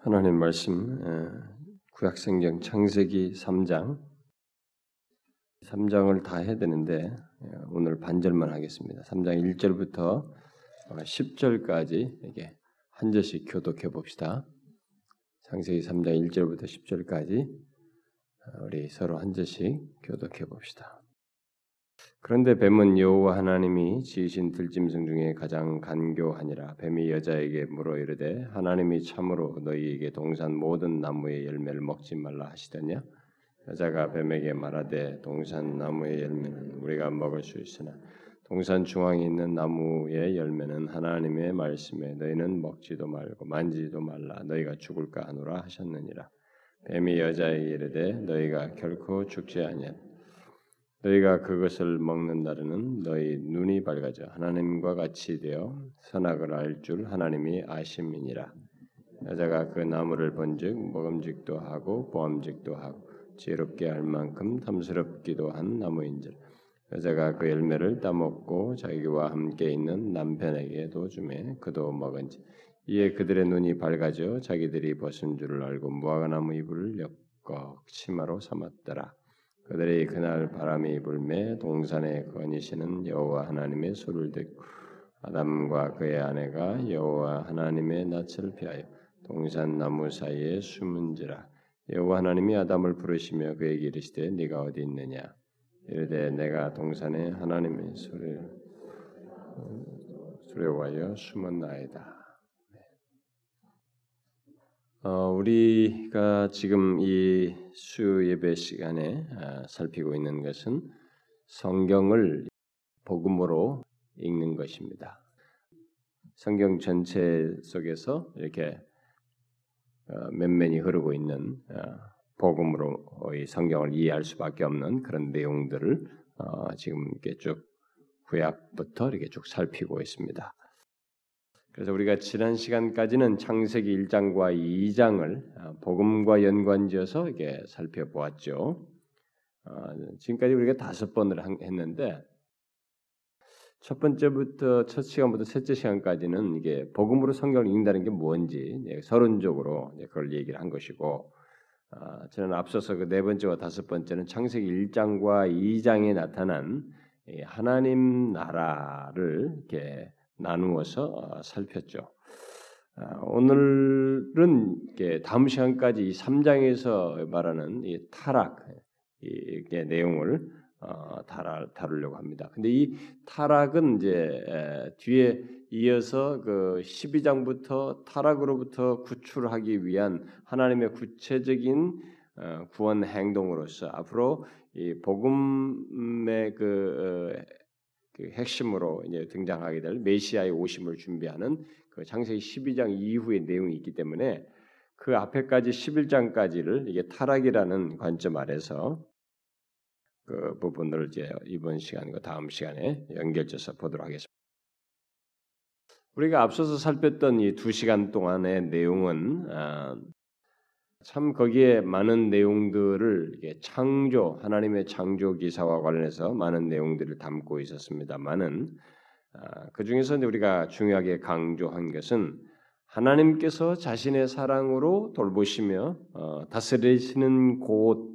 하나님 말씀 구약성경 창세기 3장 3장을 다 해야 되는데 오늘 반절만 하겠습니다. 3장 1절부터 10절까지 이게 한 절씩 교독해 봅시다. 창세기 3장 1절부터 10절까지 우리 서로 한 절씩 교독해 봅시다. 그런데 뱀은 여호와 하나님이 지으신 들짐승 중에 가장 간교하니라. 뱀이 여자에게 물어 이르되 하나님이 참으로 너희에게 동산 모든 나무의 열매를 먹지 말라 하시더냐? 여자가 뱀에게 말하되 동산 나무의 열매는 우리가 먹을 수 있으나 동산 중앙에 있는 나무의 열매는 하나님의 말씀에 너희는 먹지도 말고 만지지도 말라. 너희가 죽을까 하노라 하셨느니라. 뱀이 여자에게 이르되 너희가 결코 죽지 아니하 너희가 그것을 먹는 날에는 너희 눈이 밝아져 하나님과 같이 되어 선악을 알 줄 하나님이 아심이니라. 여자가 그 나무를 본즉 먹음직도 하고 보암직도 하고 지혜롭게 할 만큼 탐스럽기도 한 나무인즉 여자가 그 열매를 따먹고 자기와 함께 있는 남편에게도 주매 그도 먹은지 이에 그들의 눈이 밝아져 자기들이 벗은 줄을 알고 무화과나무 이불을 엮어 치마로 삼았더라. 그들이 그날 바람이 불매 동산에 거니시는 여호와 하나님의 소리를 듣고 아담과 그의 아내가 여호와 하나님의 낯을 피하여 동산 나무 사이에 숨은지라 여호와 하나님이 아담을 부르시며 그에게 이르시되 네가 어디 있느냐 이르되 내가 동산에 하나님의 소리를 두려워하여 숨었나이다. 어, 우리가 지금 이 수 예배 시간에 아, 살피고 있는 것은 성경을 복음으로 읽는 것입니다. 성경 전체 속에서 이렇게 어, 맨맨이 흐르고 있는 어, 복음으로 이 성경을 이해할 수밖에 없는 그런 내용들을 어, 지금 이렇게 쭉 구약부터 이렇게 쭉 살피고 있습니다. 그래서 우리가 지난 시간까지는 창세기 1장과 2장을 아, 복음과 연관지어서 이게 살펴보았죠. 아, 지금까지 우리가 다섯 번을 했는데 첫 번째부터 첫 시간부터 셋째 시간까지는 이게 복음으로 성경을 읽는다는 게 뭔지 서론적으로 그걸 얘기를 한 것이고 아, 저는 앞서서 그 네 번째와 다섯 번째는 창세기 1장과 2장에 나타난 하나님 나라를 이렇게 나누어서 어, 살폈죠. 아, 오늘은 다음 시간까지 이 3장에서 말하는 이 타락 이 내용을 어, 다루려고 합니다. 근데 이 타락은 이제 뒤에 이어서 그 12장부터 타락으로부터 구출하기 위한 하나님의 구체적인 어, 구원 행동으로서 앞으로 이 복음의 그 그 핵심으로 이제 등장하게 될 메시아의 오심을 준비하는 그 창세기 12장 이후의 내용이 있기 때문에 그 앞에까지 11장까지를 이게 타락이라는 관점 아래서 그 부분들을 이제 이번 시간과 다음 시간에 연결해서 보도록 하겠습니다. 우리가 앞서서 살폈던 이 두 시간 동안의 내용은 아, 참 거기에 많은 내용들을 창조 하나님의 창조 기사와 관련해서 많은 내용들을 담고 있었습니다만은 아, 그 중에서 우리가 중요하게 강조한 것은 하나님께서 자신의 사랑으로 돌보시며 어, 다스리시는 곳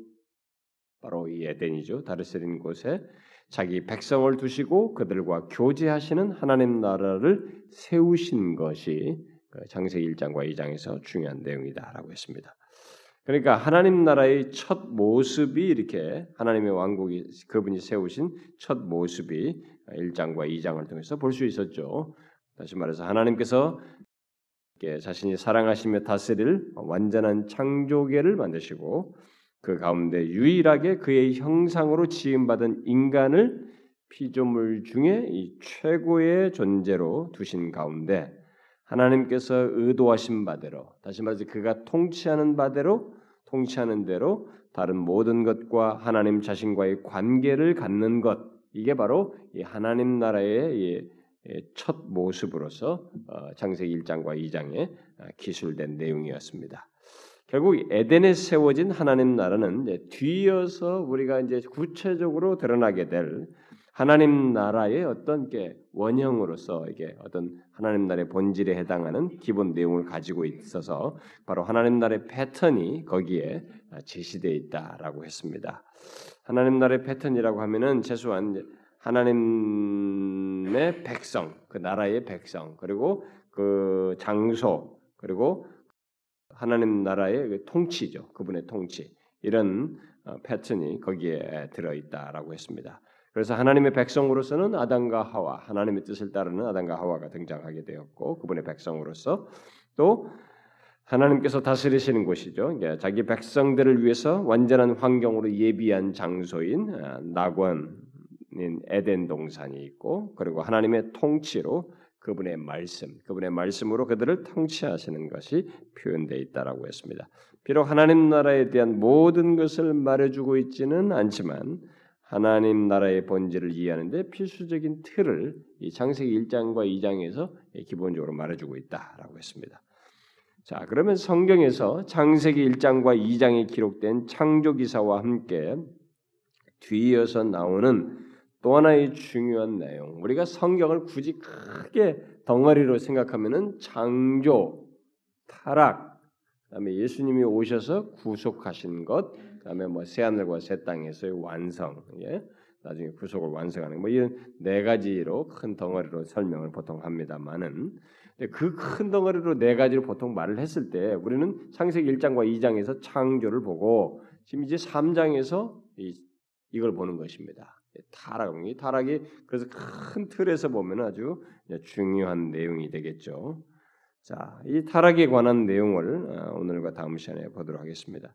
바로 이 에덴이죠. 다스리는 곳에 자기 백성을 두시고 그들과 교제하시는 하나님 나라를 세우신 것이 그 장세기 1장과 2장에서 중요한 내용이다라고 했습니다. 그러니까 하나님 나라의 첫 모습이 이렇게 하나님의 왕국이 그분이 세우신 첫 모습이 1장과 2장을 통해서 볼 수 있었죠. 다시 말해서 하나님께서 자신이 사랑하시며 다스릴 완전한 창조계를 만드시고 그 가운데 유일하게 그의 형상으로 지음받은 인간을 피조물 중에 이 최고의 존재로 두신 가운데 하나님께서 의도하신 바대로 다시 말해서 그가 통치하는 바대로 통치하는 대로 다른 모든 것과 하나님 자신과의 관계를 갖는 것 이게 바로 이 하나님 나라의 첫 모습으로서 어, 장세기 1장과 2장에 어, 기술된 내용이었습니다. 결국 에덴에 세워진 하나님 나라는 뒤이어서 우리가 이제 구체적으로 드러나게 될 하나님 나라의 어떤 게 원형으로서 이게 어떤 하나님 나라의 본질에 해당하는 기본 내용을 가지고 있어서 바로 하나님 나라의 패턴이 거기에 제시되어 있다라고 했습니다. 하나님 나라의 패턴이라고 하면은 최소한 하나님의 백성, 그 나라의 백성, 그리고 그 장소, 그리고 하나님 나라의 그 통치죠. 그분의 통치. 이런 어, 패턴이 거기에 들어 있다라고 했습니다. 그래서 하나님의 백성으로서는 아담과 하와, 하나님의 뜻을 따르는 아담과 하와가 등장하게 되었고 그분의 백성으로서 또 하나님께서 다스리시는 곳이죠. 자기 백성들을 위해서 완전한 환경으로 예비한 장소인 어, 낙원인 에덴 동산이 있고 그리고 하나님의 통치로 그분의 말씀, 그분의 말씀으로 그들을 통치하시는 것이 표현되어 있다라고 했습니다. 비록 하나님 나라에 대한 모든 것을 말해주고 있지는 않지만 하나님 나라의 본질을 이해하는데 필수적인 틀을 이 창세기 1장과 2장에서 기본적으로 말해주고 있다라고 했습니다. 자, 그러면 성경에서 창세기 1장과 2장에 기록된 창조 기사와 함께 뒤이어서 나오는 또 하나의 중요한 내용. 우리가 성경을 굳이 크게 덩어리로 생각하면은 창조, 타락, 그다음에 예수님이 오셔서 구속하신 것, 그다음에 뭐 새 하늘과 새 땅에서의 완성, 예? 나중에 구속을 완성하는 뭐 이런 네 가지로 큰 덩어리로 설명을 보통 합니다만은 그 큰 덩어리로 네 가지로 보통 말을 했을 때 우리는 창세기 1장과 2장에서 창조를 보고 지금 이제 3장에서 이, 이걸 보는 것입니다. 타락이 타락이 그래서 큰 틀에서 보면 아주 중요한 내용이 되겠죠. 자, 이 타락에 관한 내용을 어, 오늘과 다음 시간에 보도록 하겠습니다.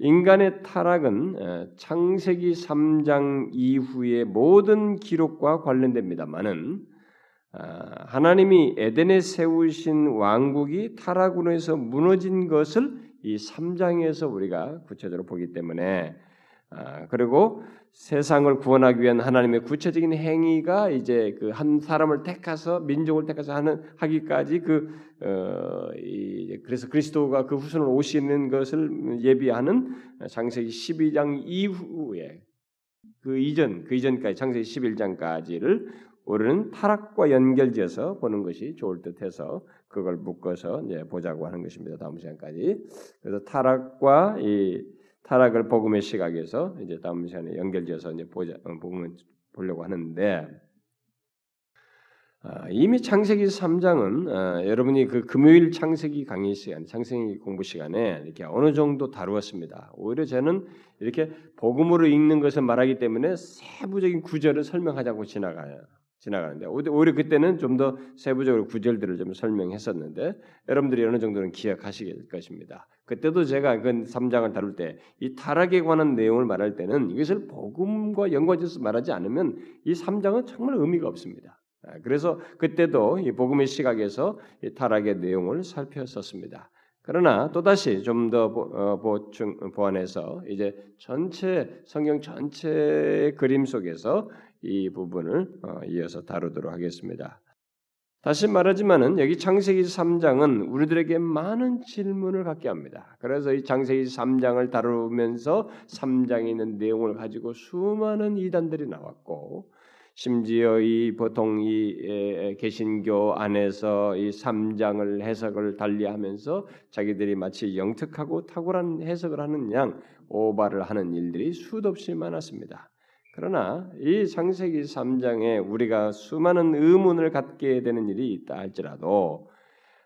인간의 타락은 어, 창세기 3장 이후의 모든 기록과 관련됩니다만은 어, 하나님이 에덴에 세우신 왕국이 타락으로 해서 무너진 것을 이 3장에서 우리가 구체적으로 보기 때문에 그리고 세상을 구원하기 위한 하나님의 구체적인 행위가 이제 그 한 사람을 택해서 민족을 택해서 하는 하기까지 그 어, 이, 그래서 그리스도가 그 후손을 오시는 것을 예비하는 창세기 12장 이후에 그 이전 그 이전까지 창세기 11장까지를 우리는 타락과 연결지어서 보는 것이 좋을 듯해서 그걸 묶어서 이제 보자고 하는 것입니다. 다음 시간까지. 그래서 타락과 이 타락을 복음의 시각에서 이제 다음 시간에 연결지어서 이제 보자 어, 복음을 보려고 하는데 아, 이미 창세기 3장은 아, 여러분이 그 금요일 창세기 강의 시간, 창세기 공부 시간에 이렇게 어느 정도 다루었습니다. 오히려 저는 이렇게 복음으로 읽는 것을 말하기 때문에 세부적인 구절을 설명하자고 지나가요. 지나가는데 오히려 그때는 좀 더 세부적으로 구절들을 좀 설명했었는데 여러분들이 어느 정도는 기억하시길 것입니다. 그때도 제가 그 3장을 다룰 때 이 타락에 관한 내용을 말할 때는 이것을 복음과 연관지어서 말하지 않으면 이 3장은 정말 의미가 없습니다. 아, 그래서 그때도 이 복음의 시각에서 이 타락의 내용을 살폈었습니다. 그러나 또 다시 좀더 어, 보충 보완해서 이제 전체 성경 전체의 그림 속에서 이 부분을 어, 이어서 다루도록 하겠습니다. 다시 말하지만은 여기 창세기 3장은 우리들에게 많은 질문을 갖게 합니다. 그래서 이 창세기 3장을 다루면서 3장에 있는 내용을 가지고 수많은 이단들이 나왔고 심지어 이 보통 이 개신교 안에서 이 3장을 해석을 달리하면서 자기들이 마치 영특하고 탁월한 해석을 하는 양 오바를 하는 일들이 수도 없이 많았습니다. 그러나 이 창세기 3장에 우리가 수많은 의문을 갖게 되는 일이 있다 할지라도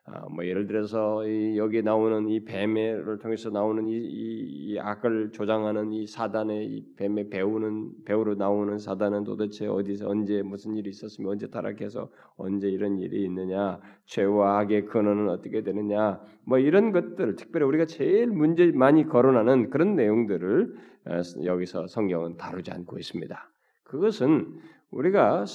아, 뭐 예를 들어서 이 여기 나오는 이 뱀을 통해서 나오는 이, 이, 이, 악을 조장하는 이 사단의 이 뱀의 배우는 배우로 나오는 사단은 도대체 어디서 언제 무슨 일이 있었으면 언제 타락해서 언제 이런 일이 있느냐 죄와 악의 근원은 어떻게 되느냐 뭐 이런 것들 특별히 우리가 제일 문제 많이 거론하는 그런 내용들을 어, 여기서 성경은 다루지 않고 있습니다. 그것은 우리가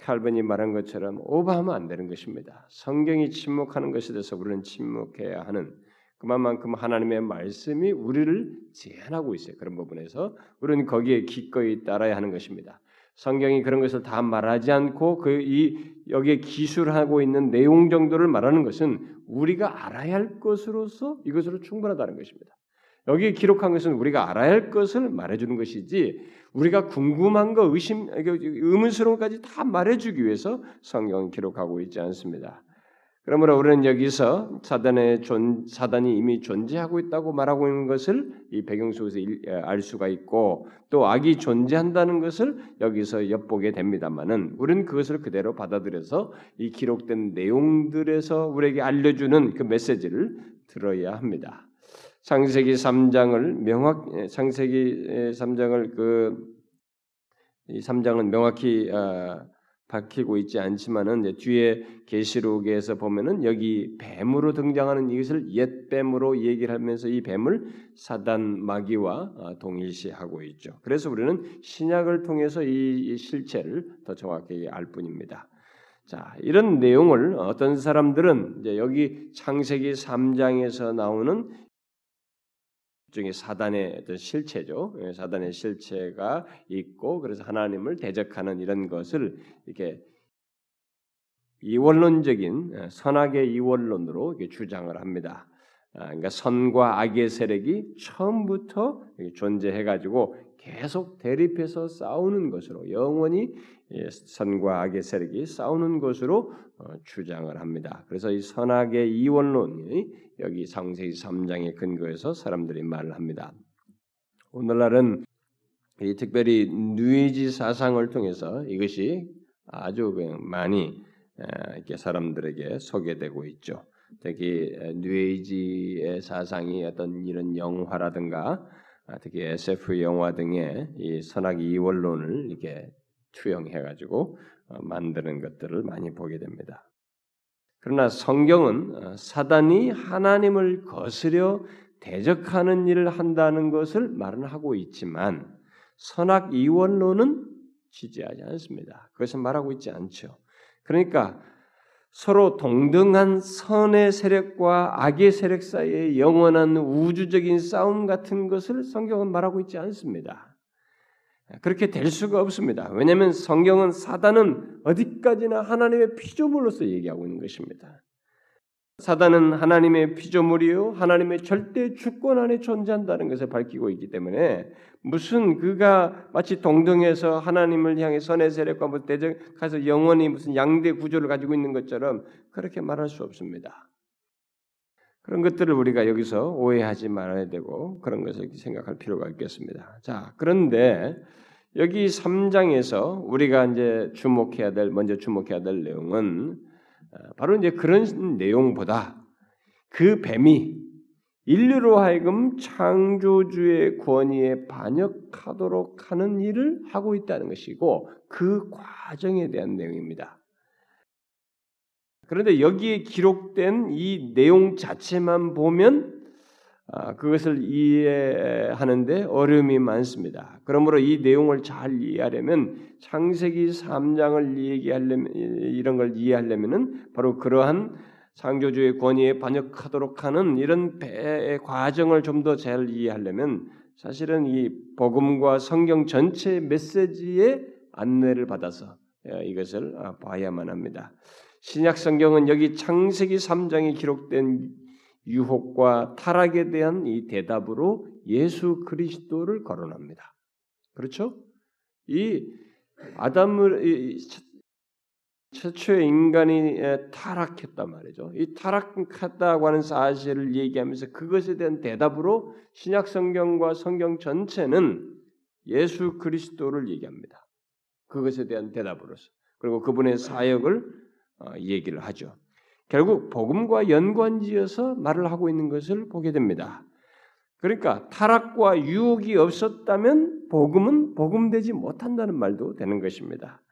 칼빈이 말한 것처럼 오버하면 안 되는 것입니다. 성경이 침묵하는 것에 대해서 우리는 침묵해야 하는 그만큼 하나님의 말씀이 우리를 제한하고 있어요. 그런 부분에서 우리는 거기에 기꺼이 따라야 하는 것입니다. 성경이 그런 것을 다 말하지 않고 그 이 여기에 기술하고 있는 내용 정도를 말하는 것은 우리가 알아야 할 것으로서 이것으로 충분하다는 것입니다. 여기 기록한 것은 우리가 알아야 할 것을 말해주는 것이지 우리가 궁금한 거 의심 의문스러운 것까지 다 말해주기 위해서 성경은 기록하고 있지 않습니다. 그러므로 우리는 여기서 사단의 존, 사단이 이미 존재하고 있다고 말하고 있는 것을 이 배경 속에서 알 수가 있고 또 악이 존재한다는 것을 여기서 엿보게 됩니다만은 우리는 그것을 그대로 받아들여서 이 기록된 내용들에서 우리에게 알려주는 그 메시지를 들어야 합니다. 창세기 3장을 명확 창세기 3장을 그 이 3장은 명확히 어, 밝히고 있지 않지만은 뒤에 계시록에서 보면은 여기 뱀으로 등장하는 이것을 옛 뱀으로 얘기를 하면서 이 뱀을 사단 마귀와 어, 동일시하고 있죠. 그래서 우리는 신약을 통해서 이 실체를 더 정확하게 알 뿐입니다. 자, 이런 내용을 어떤 사람들은 이제 여기 창세기 3장에서 나오는 중에 사단의 어떤 실체죠. 예, 사단의 실체가 있고 그래서 하나님을 대적하는 이런 것을 이렇게 이원론적인 예, 선악의 이원론으로 주장을 합니다. 아, 그러니까 선과 악의 세력이 처음부터 존재해가지고 계속 대립해서 싸우는 것으로 영원히 예, 선과 악의 세력이 싸우는 것으로 어, 주장을 합니다. 그래서 이 선악의 이원론이 여기 상세기 3장의 근거에서 사람들이 말을 합니다. 오늘날은 이 특별히 뉴에이지 사상을 통해서 이것이 아주 많이 이렇게 사람들에게 소개되고 있죠. 특히 뉴에이지의 사상이 어떤 이런 영화라든가 아, 특히 SF 영화 등의 이 선악 이원론을 이렇게 투영해가지고 어, 만드는 것들을 많이 보게 됩니다. 그러나 성경은 어, 사단이 하나님을 거스려 대적하는 일을 한다는 것을 말은 하고 있지만 선악 이원론은 지지하지 않습니다. 그것은 말하고 있지 않죠. 그러니까 서로 동등한 선의 세력과 악의 세력 사이의 영원한 우주적인 싸움 같은 것을 성경은 말하고 있지 않습니다. 그렇게 될 수가 없습니다. 왜냐하면 성경은 사단은 어디까지나 하나님의 피조물로서 얘기하고 있는 것입니다. 사단은 하나님의 피조물이요 하나님의 절대 주권 안에 존재한다는 것을 밝히고 있기 때문에 무슨 그가 마치 동등해서 하나님을 향해 선의 세력과 뭐 대적해서 영원히 무슨 양대 구조를 가지고 있는 것처럼 그렇게 말할 수 없습니다. 그런 것들을 우리가 여기서 오해하지 말아야 되고 그런 것을 생각할 필요가 있겠습니다. 자, 그런데 여기 3장에서 우리가 이제 주목해야 될 먼저 주목해야 될 내용은 어, 바로 이제 그런 내용보다 그 뱀이 인류로 하여금 창조주의 권위에 반역하도록 하는 일을 하고 있다는 것이고 그 과정에 대한 내용입니다. 그런데 여기에 기록된 이 내용 자체만 보면 아, 그것을 이해하는데 어려움이 많습니다. 그러므로 이 내용을 잘 이해하려면 창세기 3장을 얘기하려면 이런 걸 이해하려면은 바로 그러한 창조주의 권위에 반역하도록 하는 이런 배의 과정을 좀 더 잘 이해하려면 사실은 이 복음과 성경 전체 메시지의 안내를 받아서 예, 이것을 아, 봐야만 합니다. 신약 성경은 여기 창세기 3장에 기록된 유혹과 타락에 대한 이 대답으로 예수 그리스도를 거론합니다. 그렇죠? 이 아담을 이 최초의 인간이 타락했단 말이죠. 이 타락했다고 하는 사실을 얘기하면서 그것에 대한 대답으로 신약 성경과 성경 전체는 예수 그리스도를 얘기합니다. 그것에 대한 대답으로서 그리고 그분의 사역을 어, 얘기를 하죠. 결국 복음과 연관지어서 말을 하고 있는 것을 보게 됩니다. 그러니까 타락과 유혹이 없었다면 복음은 복음되지 못한다는 말도 되는 것입니다.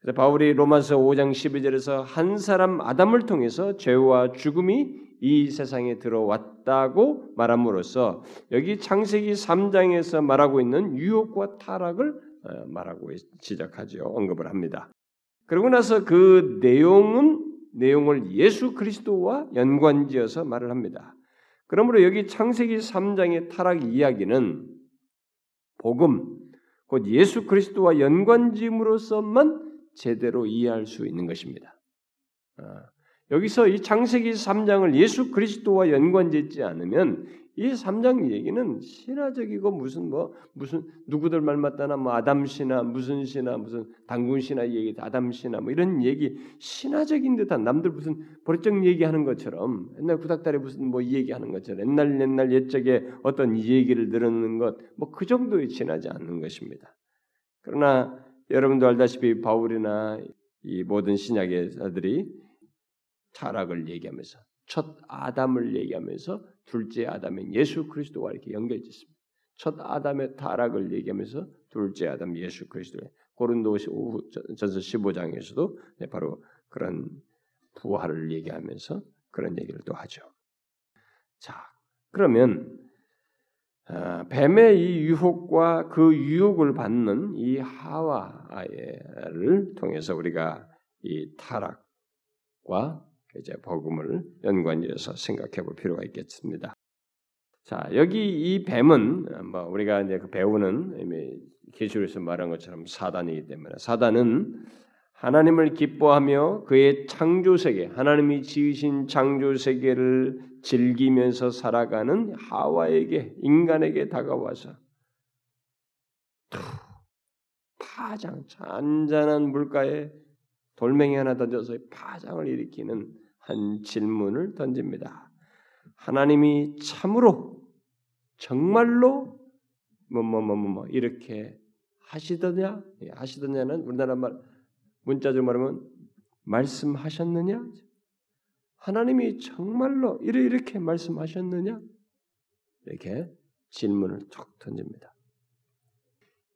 그래서 바울이 로마서 5장 12절에서 한 사람 아담을 통해서 죄와 죽음이 이 세상에 들어왔다고 말함으로써 여기 창세기 3장에서 말하고 있는 유혹과 타락을 어, 말하고 지적하죠. 언급을 합니다. 그러고 나서 그 내용은 내용을 예수 그리스도와 연관지어서 말을 합니다. 그러므로 여기 창세기 3장의 타락 이야기는 복음, 곧 예수 그리스도와 연관지음으로서만 제대로 이해할 수 있는 것입니다. 아, 여기서 이 창세기 3장을 예수 그리스도와 연관짓지 않으면 이 3장 얘기는 신화적이고 무슨 뭐 무슨 누구들 말 맞다나 뭐 아담 신화 무슨 신화 무슨 당군 신화 얘기 아담 신화 뭐 이런 얘기 신화적인 듯한 남들 무슨 버릇적 얘기하는 것처럼 옛날 구닥다리 무슨 뭐 얘기하는 것처럼 옛날 옛날 옛적에 어떤 얘기를 들었는 것 뭐 그 정도에 지나지 않는 것입니다. 그러나 여러분도 알다시피 바울이나 이 모든 신약의 자들이 타락을 얘기하면서 첫 아담을 얘기하면서 둘째 아담인 예수 그리스도와 이렇게 연결짓습니다. 첫 아담의 타락을 얘기하면서 둘째 아담 예수 그리스도의 고린도 전서 15장에서도 바로 그런 부활을 얘기하면서 그런 얘기를 또 하죠. 자, 그러면 아, 뱀의 이 유혹과 그 유혹을 받는 이 하와를 통해서 우리가 이 타락과 이제 복음을 연관지어서 생각해 볼 필요가 있겠습니다. 자, 여기 이 뱀은 뭐 우리가 이제 그 배우는 이미 기술에서 말한 것처럼 사단이기 때문에 사단은 하나님을 기뻐하며 그의 창조 세계, 하나님이 지으신 창조 세계를 즐기면서 살아가는 하와에게 인간에게 다가와서 파장 잔잔한 물가에 돌멩이 하나 던져서 파장을 일으키는 한 질문을 던집니다. 하나님이 참으로 정말로 뭐뭐뭐뭐뭐 이렇게 하시더냐? 예, 하시더냐는 우리나라 말 문자적으로 말하면 말씀하셨느냐? 하나님이 정말로 이래 이렇게 말씀하셨느냐? 이렇게 질문을 툭 던집니다.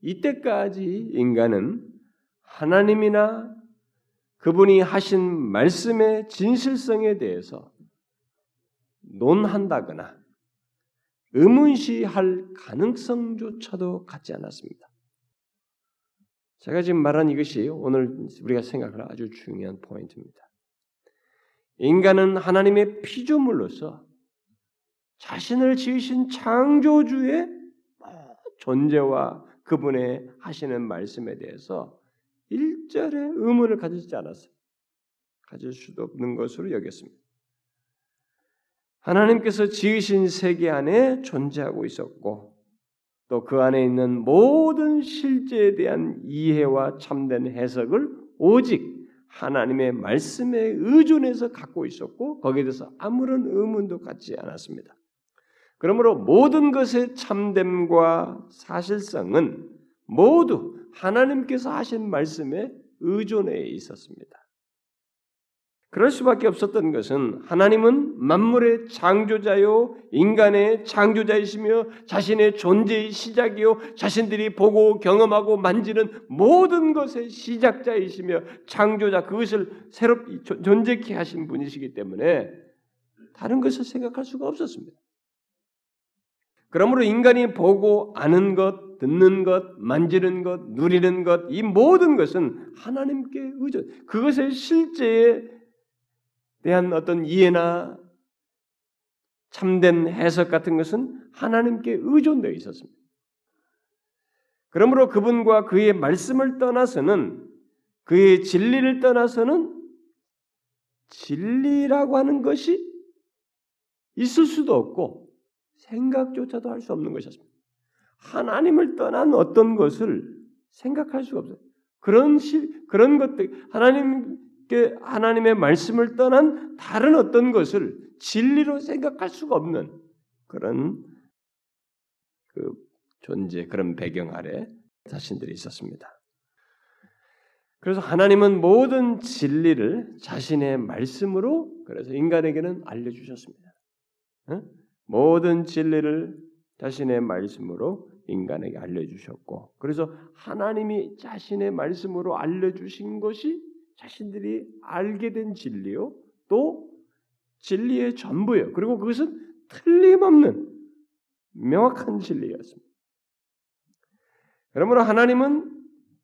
이때까지 인간은 하나님이나 그분이 하신 말씀의 진실성에 대해서 논한다거나 의문시할 가능성조차도 갖지 않았습니다. 제가 지금 말한 이것이 오늘 우리가 생각할 아주 중요한 포인트입니다. 인간은 하나님의 피조물로서 자신을 지으신 창조주의 존재와 그분의 하시는 말씀에 대해서 일절의 의문을 가지지 않았어요. 가질 수도 없는 것으로 여겼습니다. 하나님께서 지으신 세계 안에 존재하고 있었고 또 그 안에 있는 모든 실제에 대한 이해와 참된 해석을 오직 하나님의 말씀에 의존해서 갖고 있었고 거기에 대해서 아무런 의문도 갖지 않았습니다. 그러므로 모든 것의 참됨과 사실성은 모두 하나님께서 하신 말씀에 의존해 있었습니다. 그럴 수밖에 없었던 것은 하나님은 만물의 창조자요 인간의 창조자이시며 자신의 존재의 시작이요 자신들이 보고 경험하고 만지는 모든 것의 시작자이시며 창조자 그것을 새롭게 존재케 하신 분이시기 때문에 다른 것을 생각할 수가 없었습니다. 그러므로 인간이 보고 아는 것, 듣는 것, 만지는 것, 누리는 것, 이 모든 것은 하나님께 의존, 그것의 실제에 대한 어떤 이해나 참된 해석 같은 것은 하나님께 의존되어 있었습니다. 그러므로 그분과 그의 말씀을 떠나서는 그의 진리를 떠나서는 진리라고 하는 것이 있을 수도 없고 생각조차도 할 수 없는 것이었습니다. 하나님을 떠난 어떤 것을 생각할 수가 없어요. 그런 시, 그런 것들 하나님께 하나님의 말씀을 떠난 다른 어떤 것을 진리로 생각할 수가 없는 그런 그 존재 그런 배경 아래 자신들이 있었습니다. 그래서 하나님은 모든 진리를 자신의 말씀으로 그래서 인간에게는 알려주셨습니다. 모든 진리를 자신의 말씀으로 인간에게 알려주셨고, 그래서 하나님이 자신의 말씀으로 알려주신 것이 자신들이 알게 된 진리요, 또 진리의 전부예요. 그리고 그것은 틀림없는 명확한 진리였습니다. 그러므로 하나님은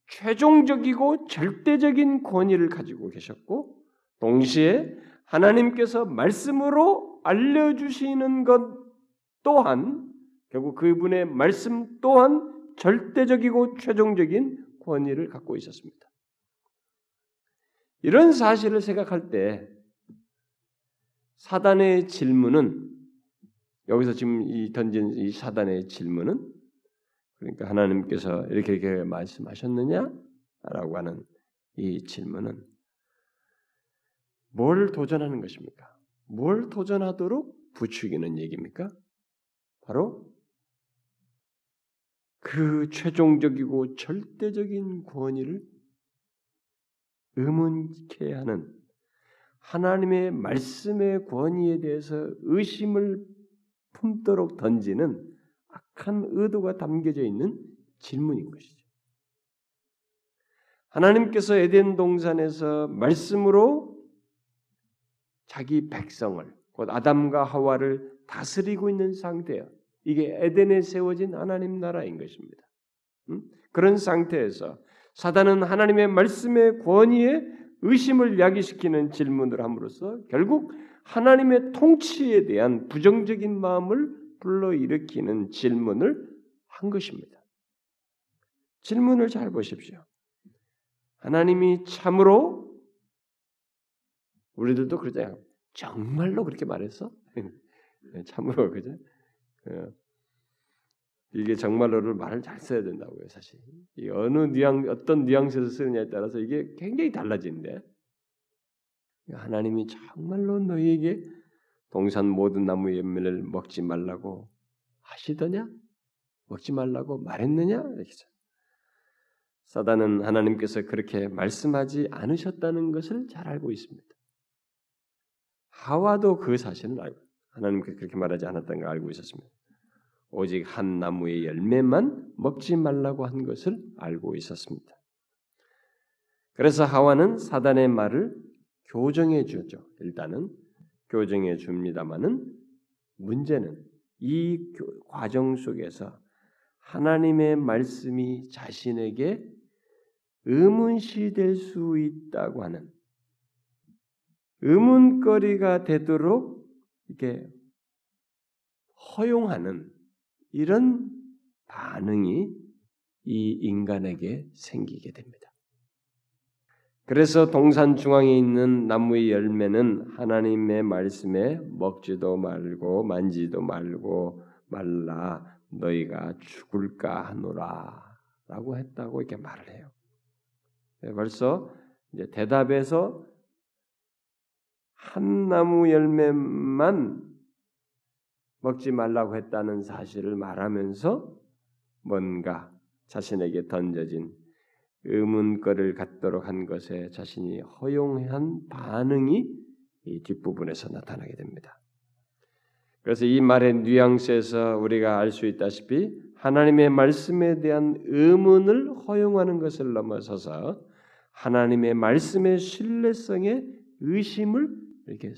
최종적이고 절대적인 권위를 가지고 계셨고, 동시에 하나님께서 말씀으로 알려주시는 것 또한 결국 그분의 말씀 또한 절대적이고 최종적인 권위를 갖고 있었습니다. 이런 사실을 생각할 때 사단의 질문은 여기서 지금 이 던진 이 사단의 질문은 그러니까 하나님께서 이렇게 이렇게 말씀하셨느냐라고 하는 이 질문은 뭘 도전하는 것입니까? 뭘 도전하도록 부추기는 얘기입니까? 바로 그 최종적이고 절대적인 권위를 의문케 하는 하나님의 말씀의 권위에 대해서 의심을 품도록 던지는 악한 의도가 담겨져 있는 질문인 것이죠. 하나님께서 에덴 동산에서 말씀으로 자기 백성을 곧 아담과 하와를 다스리고 있는 상태예요. 이게 에덴에 세워진 하나님 나라인 것입니다. 음? 그런 상태에서 사단은 하나님의 말씀의 권위에 의심을 야기시키는 질문을 함으로써 결국 하나님의 통치에 대한 부정적인 마음을 불러일으키는 질문을 한 것입니다. 질문을 잘 보십시오. 하나님이 참으로 우리들도 그러잖아요. 정말로 그렇게 말했어? 참으로 그죠? 어. 이게 정말로를 말을 잘 써야 된다고요, 사실. 이 어느 뉘앙 어떤 뉘앙스에서 쓰느냐에 따라서 이게 굉장히 달라지는데 하나님이 정말로 너희에게 동산 모든 나무 열매를 먹지 말라고 하시더냐? 먹지 말라고 말했느냐? 이렇게 사단은 하나님께서 그렇게 말씀하지 않으셨다는 것을 잘 알고 있습니다. 하와도 그 사실을 알고 하나님께서 그렇게 말하지 않았다는 걸 알고 있었습니다. 오직 한 나무의 열매만 먹지 말라고 한 것을 알고 있었습니다. 그래서 하와는 사단의 말을 교정해 주죠. 일단은 교정해 줍니다마는 문제는 이 과정 속에서 하나님의 말씀이 자신에게 의문시 될 수 있다고 하는 의문거리가 되도록 이렇게 허용하는 이런 반응이 이 인간에게 생기게 됩니다. 그래서 동산 중앙에 있는 나무의 열매는 하나님의 말씀에 먹지도 말고 만지도 말고 말라 너희가 죽을까 하노라라고 했다고 이렇게 말을 해요. 네, 벌써 이제 대답에서 한 나무 열매만 먹지 말라고 했다는 사실을 말하면서 뭔가 자신에게 던져진 의문거를 갖도록 한 것에 자신이 허용한 반응이 이 뒷부분에서 나타나게 됩니다. 그래서 이 말의 뉘앙스에서 우리가 알 수 있다시피 하나님의 말씀에 대한 의문을 허용하는 것을 넘어서서 하나님의 말씀의 신뢰성에 의심을 이렇게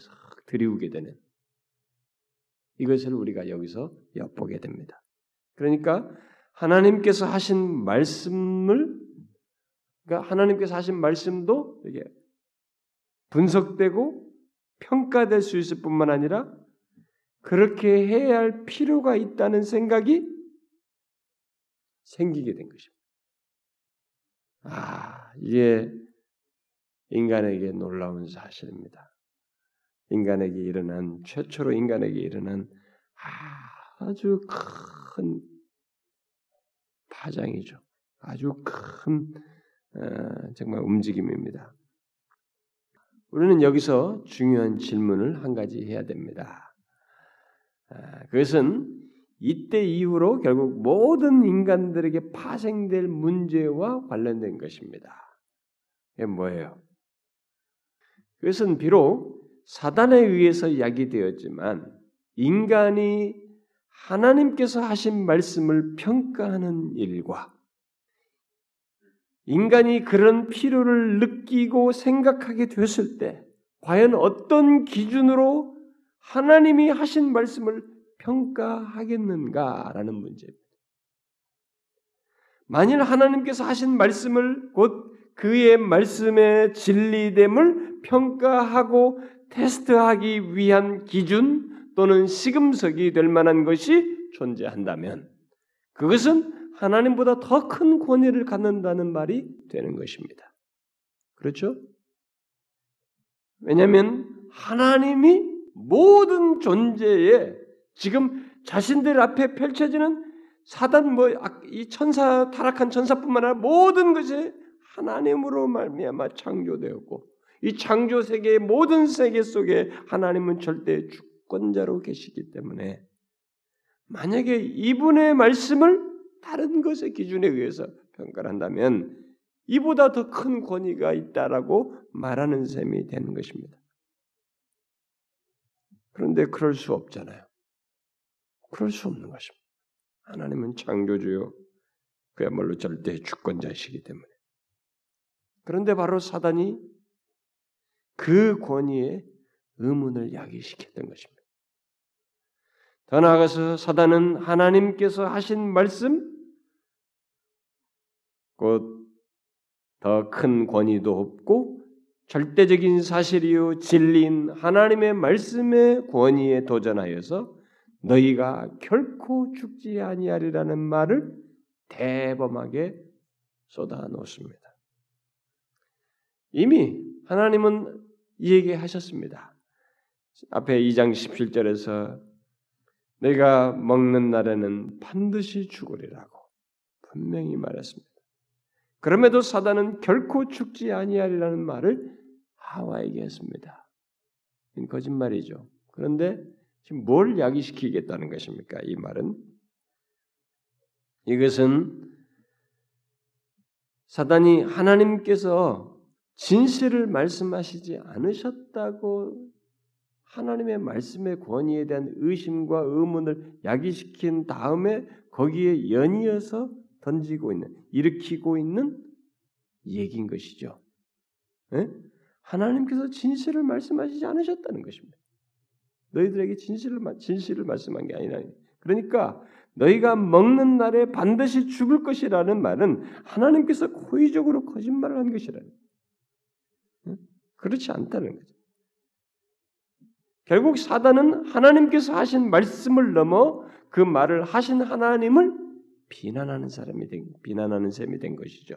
들이우게 되는 이것을 우리가 여기서 엿보게 됩니다. 그러니까 하나님께서 하신 말씀을 그러니까 하나님께서 하신 말씀도 이게 분석되고 평가될 수 있을 뿐만 아니라 그렇게 해야 할 필요가 있다는 생각이 생기게 된 것입니다. 아, 이게 인간에게 놀라운 사실입니다. 인간에게 일어난 최초로 인간에게 일어난 아주 큰 파장이죠. 아주 큰 어, 정말 움직임입니다. 우리는 여기서 중요한 질문을 한 가지 해야 됩니다. 아, 그것은 이때 이후로 결국 모든 인간들에게 파생될 문제와 관련된 것입니다. 이게 뭐예요? 그것은 비록 사단에 의해서 야기되었지만 인간이 하나님께서 하신 말씀을 평가하는 일과 인간이 그런 필요를 느끼고 생각하게 됐을 때 과연 어떤 기준으로 하나님이 하신 말씀을 평가하겠는가라는 문제입니다. 만일 하나님께서 하신 말씀을 곧 그의 말씀의 진리됨을 평가하고 테스트하기 위한 기준 또는 시금석이 될 만한 것이 존재한다면 그것은 하나님보다 더 큰 권위를 갖는다는 말이 되는 것입니다. 그렇죠? 왜냐하면 하나님이 모든 존재의 지금 자신들 앞에 펼쳐지는 사단 뭐 이 천사 타락한 천사뿐만 아니라 모든 것이 하나님으로 말미암아 창조되었고 이 창조 세계의 모든 세계 속에 하나님은 절대 주권자로 계시기 때문에 만약에 이분의 말씀을 다른 것의 기준에 의해서 평가를 한다면 이보다 더 큰 권위가 있다라고 말하는 셈이 되는 것입니다. 그런데 그럴 수 없잖아요. 그럴 수 없는 것입니다. 하나님은 창조주요 그야말로 절대 주권자이시기 때문에. 그런데 바로 사단이 그 권위에 의문을 야기시켰던 것입니다. 더 나아가서 사단은 하나님께서 하신 말씀, 곧 더 큰 권위도 없고 절대적인 사실이요 진리인 하나님의 말씀의 권위에 도전하여서 너희가 결코 죽지 아니하리라는 말을 대범하게 쏟아 놓습니다. 이미 하나님은 얘기하셨습니다. 앞에 2장 17절에서 내가 먹는 날에는 반드시 죽으리라고 분명히 말했습니다. 그럼에도 사단은 결코 죽지 아니하리라는 말을 하와에게 했습니다. 거짓말이죠. 그런데 지금 뭘 야기시키겠다는 것입니까? 이 말은 이것은 사단이 하나님께서 진실을 말씀하시지 않으셨다고 하나님의 말씀의 권위에 대한 의심과 의문을 야기시킨 다음에 거기에 연이어서 던지고 있는 일으키고 있는 얘기인 것이죠. 네? 하나님께서 진실을 말씀하시지 않으셨다는 것입니다. 너희들에게 진실을 진실을 말씀한 게 아니라 그러니까 너희가 먹는 날에 반드시 죽을 것이라는 말은 하나님께서 고의적으로 거짓말을 한 것이라는 그렇지 않다는 거죠. 결국 사단은 하나님께서 하신 말씀을 넘어 그 말을 하신 하나님을 비난하는 사람이 된 비난하는 셈이 된 것이죠.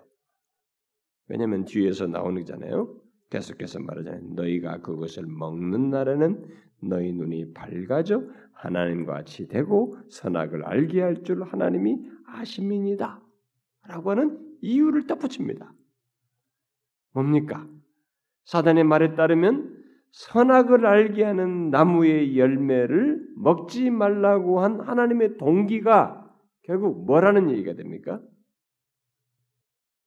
왜냐하면 뒤에서 나오는 거잖아요. 계속해서 말하잖아요. 너희가 그것을 먹는 날에는 너희 눈이 밝아져 하나님과 같이 되고 선악을 알게 할 줄 하나님이 아심이니다. 라고 하는 이유를 덧붙입니다. 뭡니까? 사단의 말에 따르면 선악을 알게 하는 나무의 열매를 먹지 말라고 한 하나님의 동기가 결국 뭐라는 얘기가 됩니까?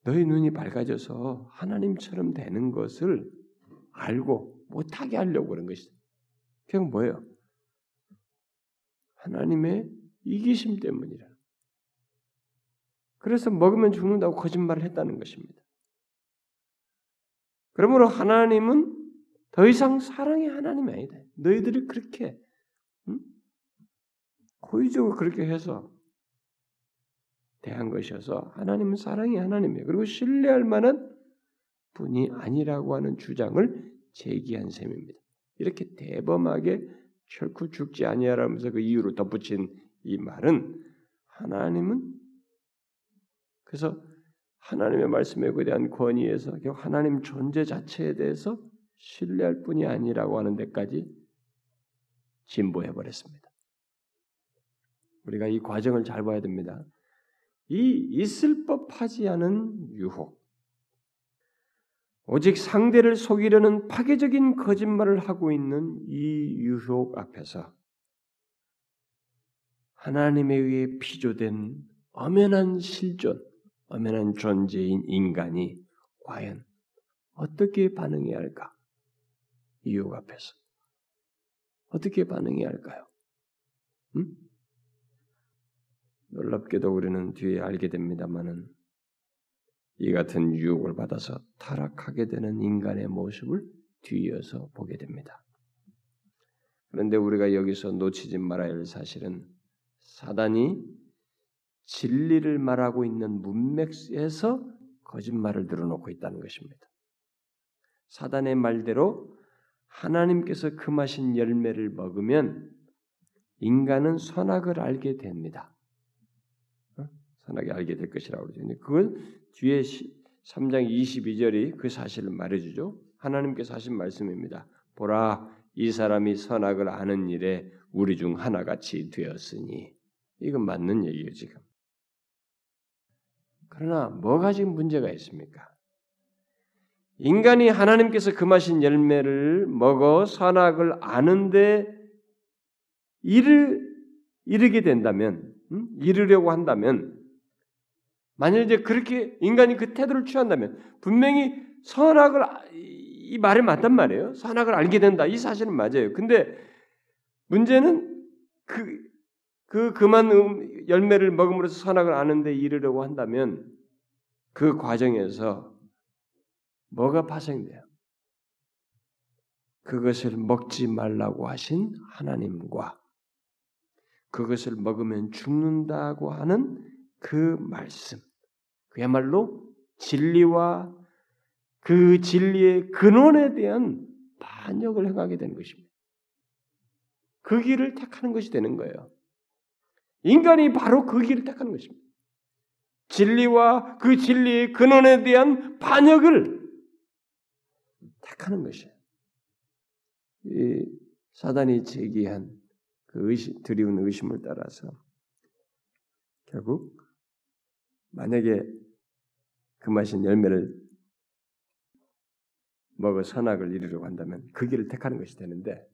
너희 눈이 밝아져서 하나님처럼 되는 것을 알고 못하게 하려고 그런 것이다. 결국 뭐예요? 하나님의 이기심 때문이라. 그래서 먹으면 죽는다고 거짓말을 했다는 것입니다. 그러므로 하나님은 더 이상 사랑의 하나님이 아니다. 너희들이 그렇게 응? 고의적으로 그렇게 해서 대한 것이어서 하나님은 사랑의 하나님이에요. 그리고 신뢰할 만한 분이 아니라고 하는 주장을 제기한 셈입니다. 이렇게 대범하게 결코 죽지 아니하라면서 그 이유로 덧붙인 이 말은 하나님은 그래서 하나님의 말씀에 대한 권위에서 하나님 존재 자체에 대해서 신뢰할 뿐이 아니라고 하는 데까지 진보해 버렸습니다. 우리가 이 과정을 잘 봐야 됩니다. 이 있을 법하지 않은 유혹, 오직 상대를 속이려는 파괴적인 거짓말을 하고 있는 이 유혹 앞에서 하나님에 의해 피조된 엄연한 실존, 엄연한 존재인 인간이 과연 어떻게 반응해야 할까? 유혹 앞에서 어떻게 반응해야 할까요? 음? 놀랍게도 우리는 뒤에 알게 됩니다만은 이 같은 유혹을 받아서 타락하게 되는 인간의 모습을 뒤이어서 보게 됩니다. 그런데 우리가 여기서 놓치지 말아야 할 사실은 사단이 진리를 말하고 있는 문맥에서 거짓말을 늘어놓고 있다는 것입니다. 사단의 말대로 하나님께서 금하신 열매를 먹으면 인간은 선악을 알게 됩니다. 선하게 알게 될 것이라고 그러죠. 그건 뒤에 3장 22절이 그 사실을 말해주죠. 하나님께서 하신 말씀입니다. 보라, 이 사람이 선악을 아는 일에 우리 중 하나같이 되었으니 이건 맞는 얘기예요 지금. 그러나 뭐가 지금 문제가 있습니까? 인간이 하나님께서 금하신 열매를 먹어 선악을 아는데 이르 이르게 된다면, 음? 이르려고 한다면, 만일 이제 그렇게 인간이 그 태도를 취한다면 분명히 선악을 이 말이 맞단 말이에요. 선악을 알게 된다. 이 사실은 맞아요. 근데 문제는 그, 그 그만 음, 열매를 먹음으로써 선악을 아는데 이르려고 한다면 그 과정에서 뭐가 파생돼요? 그것을 먹지 말라고 하신 하나님과 그것을 먹으면 죽는다고 하는 그 말씀, 그야말로 진리와 그 진리의 근원에 대한 반역을 행하게 되는 것입니다. 그 길을 택하는 것이 되는 거예요. 인간이 바로 그 길을 택하는 것입니다. 진리와 그 진리의 근원에 대한 반역을 택하는 것이에요. 이 사단이 제기한 그 의심, 드리운 의심을 따라서 결국 만약에 그 마신 열매를 먹어 선악을 이루려고 한다면 그 길을 택하는 것이 되는데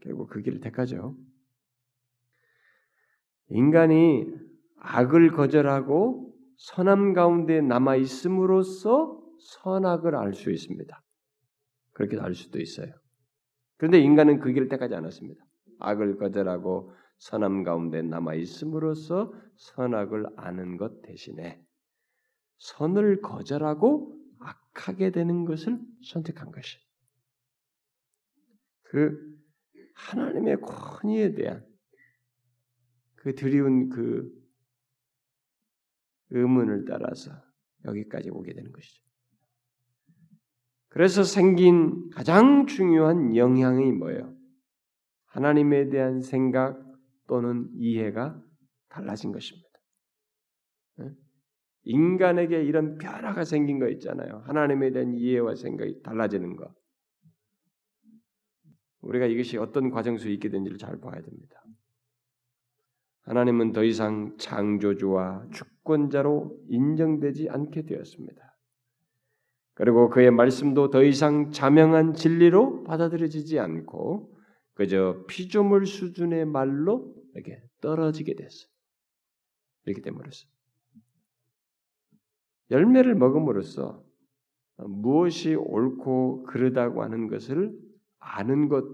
결국 그 길을 택하죠. 인간이 악을 거절하고 선함 가운데 남아 있음으로써 선악을 알 수 있습니다. 그렇게 알 수도 있어요. 그런데 인간은 그 길을 택하지 않았습니다. 악을 거절하고 선함 가운데 남아 있음으로써 선악을 아는 것 대신에 선을 거절하고 악하게 되는 것을 선택한 것이. 그 하나님의 권위에 대한 그 드리운 그 의문을 따라서 여기까지 오게 되는 것이죠. 그래서 생긴 가장 중요한 영향이 뭐예요? 하나님에 대한 생각 또는 이해가 달라진 것입니다. 인간에게 이런 변화가 생긴 거 있잖아요. 하나님에 대한 이해와 생각이 달라지는 거. 우리가 이것이 어떤 과정 속에 있게 된지를 잘 봐야 됩니다. 하나님은 더 이상 창조주와 주권자로 인정되지 않게 되었습니다. 그리고 그의 말씀도 더 이상 자명한 진리로 받아들여지지 않고 그저 피조물 수준의 말로 이렇게 떨어지게 됐어요. 이렇게 됨으로써 열매를 먹음으로써 무엇이 옳고 그르다고 하는 것을 아는 것,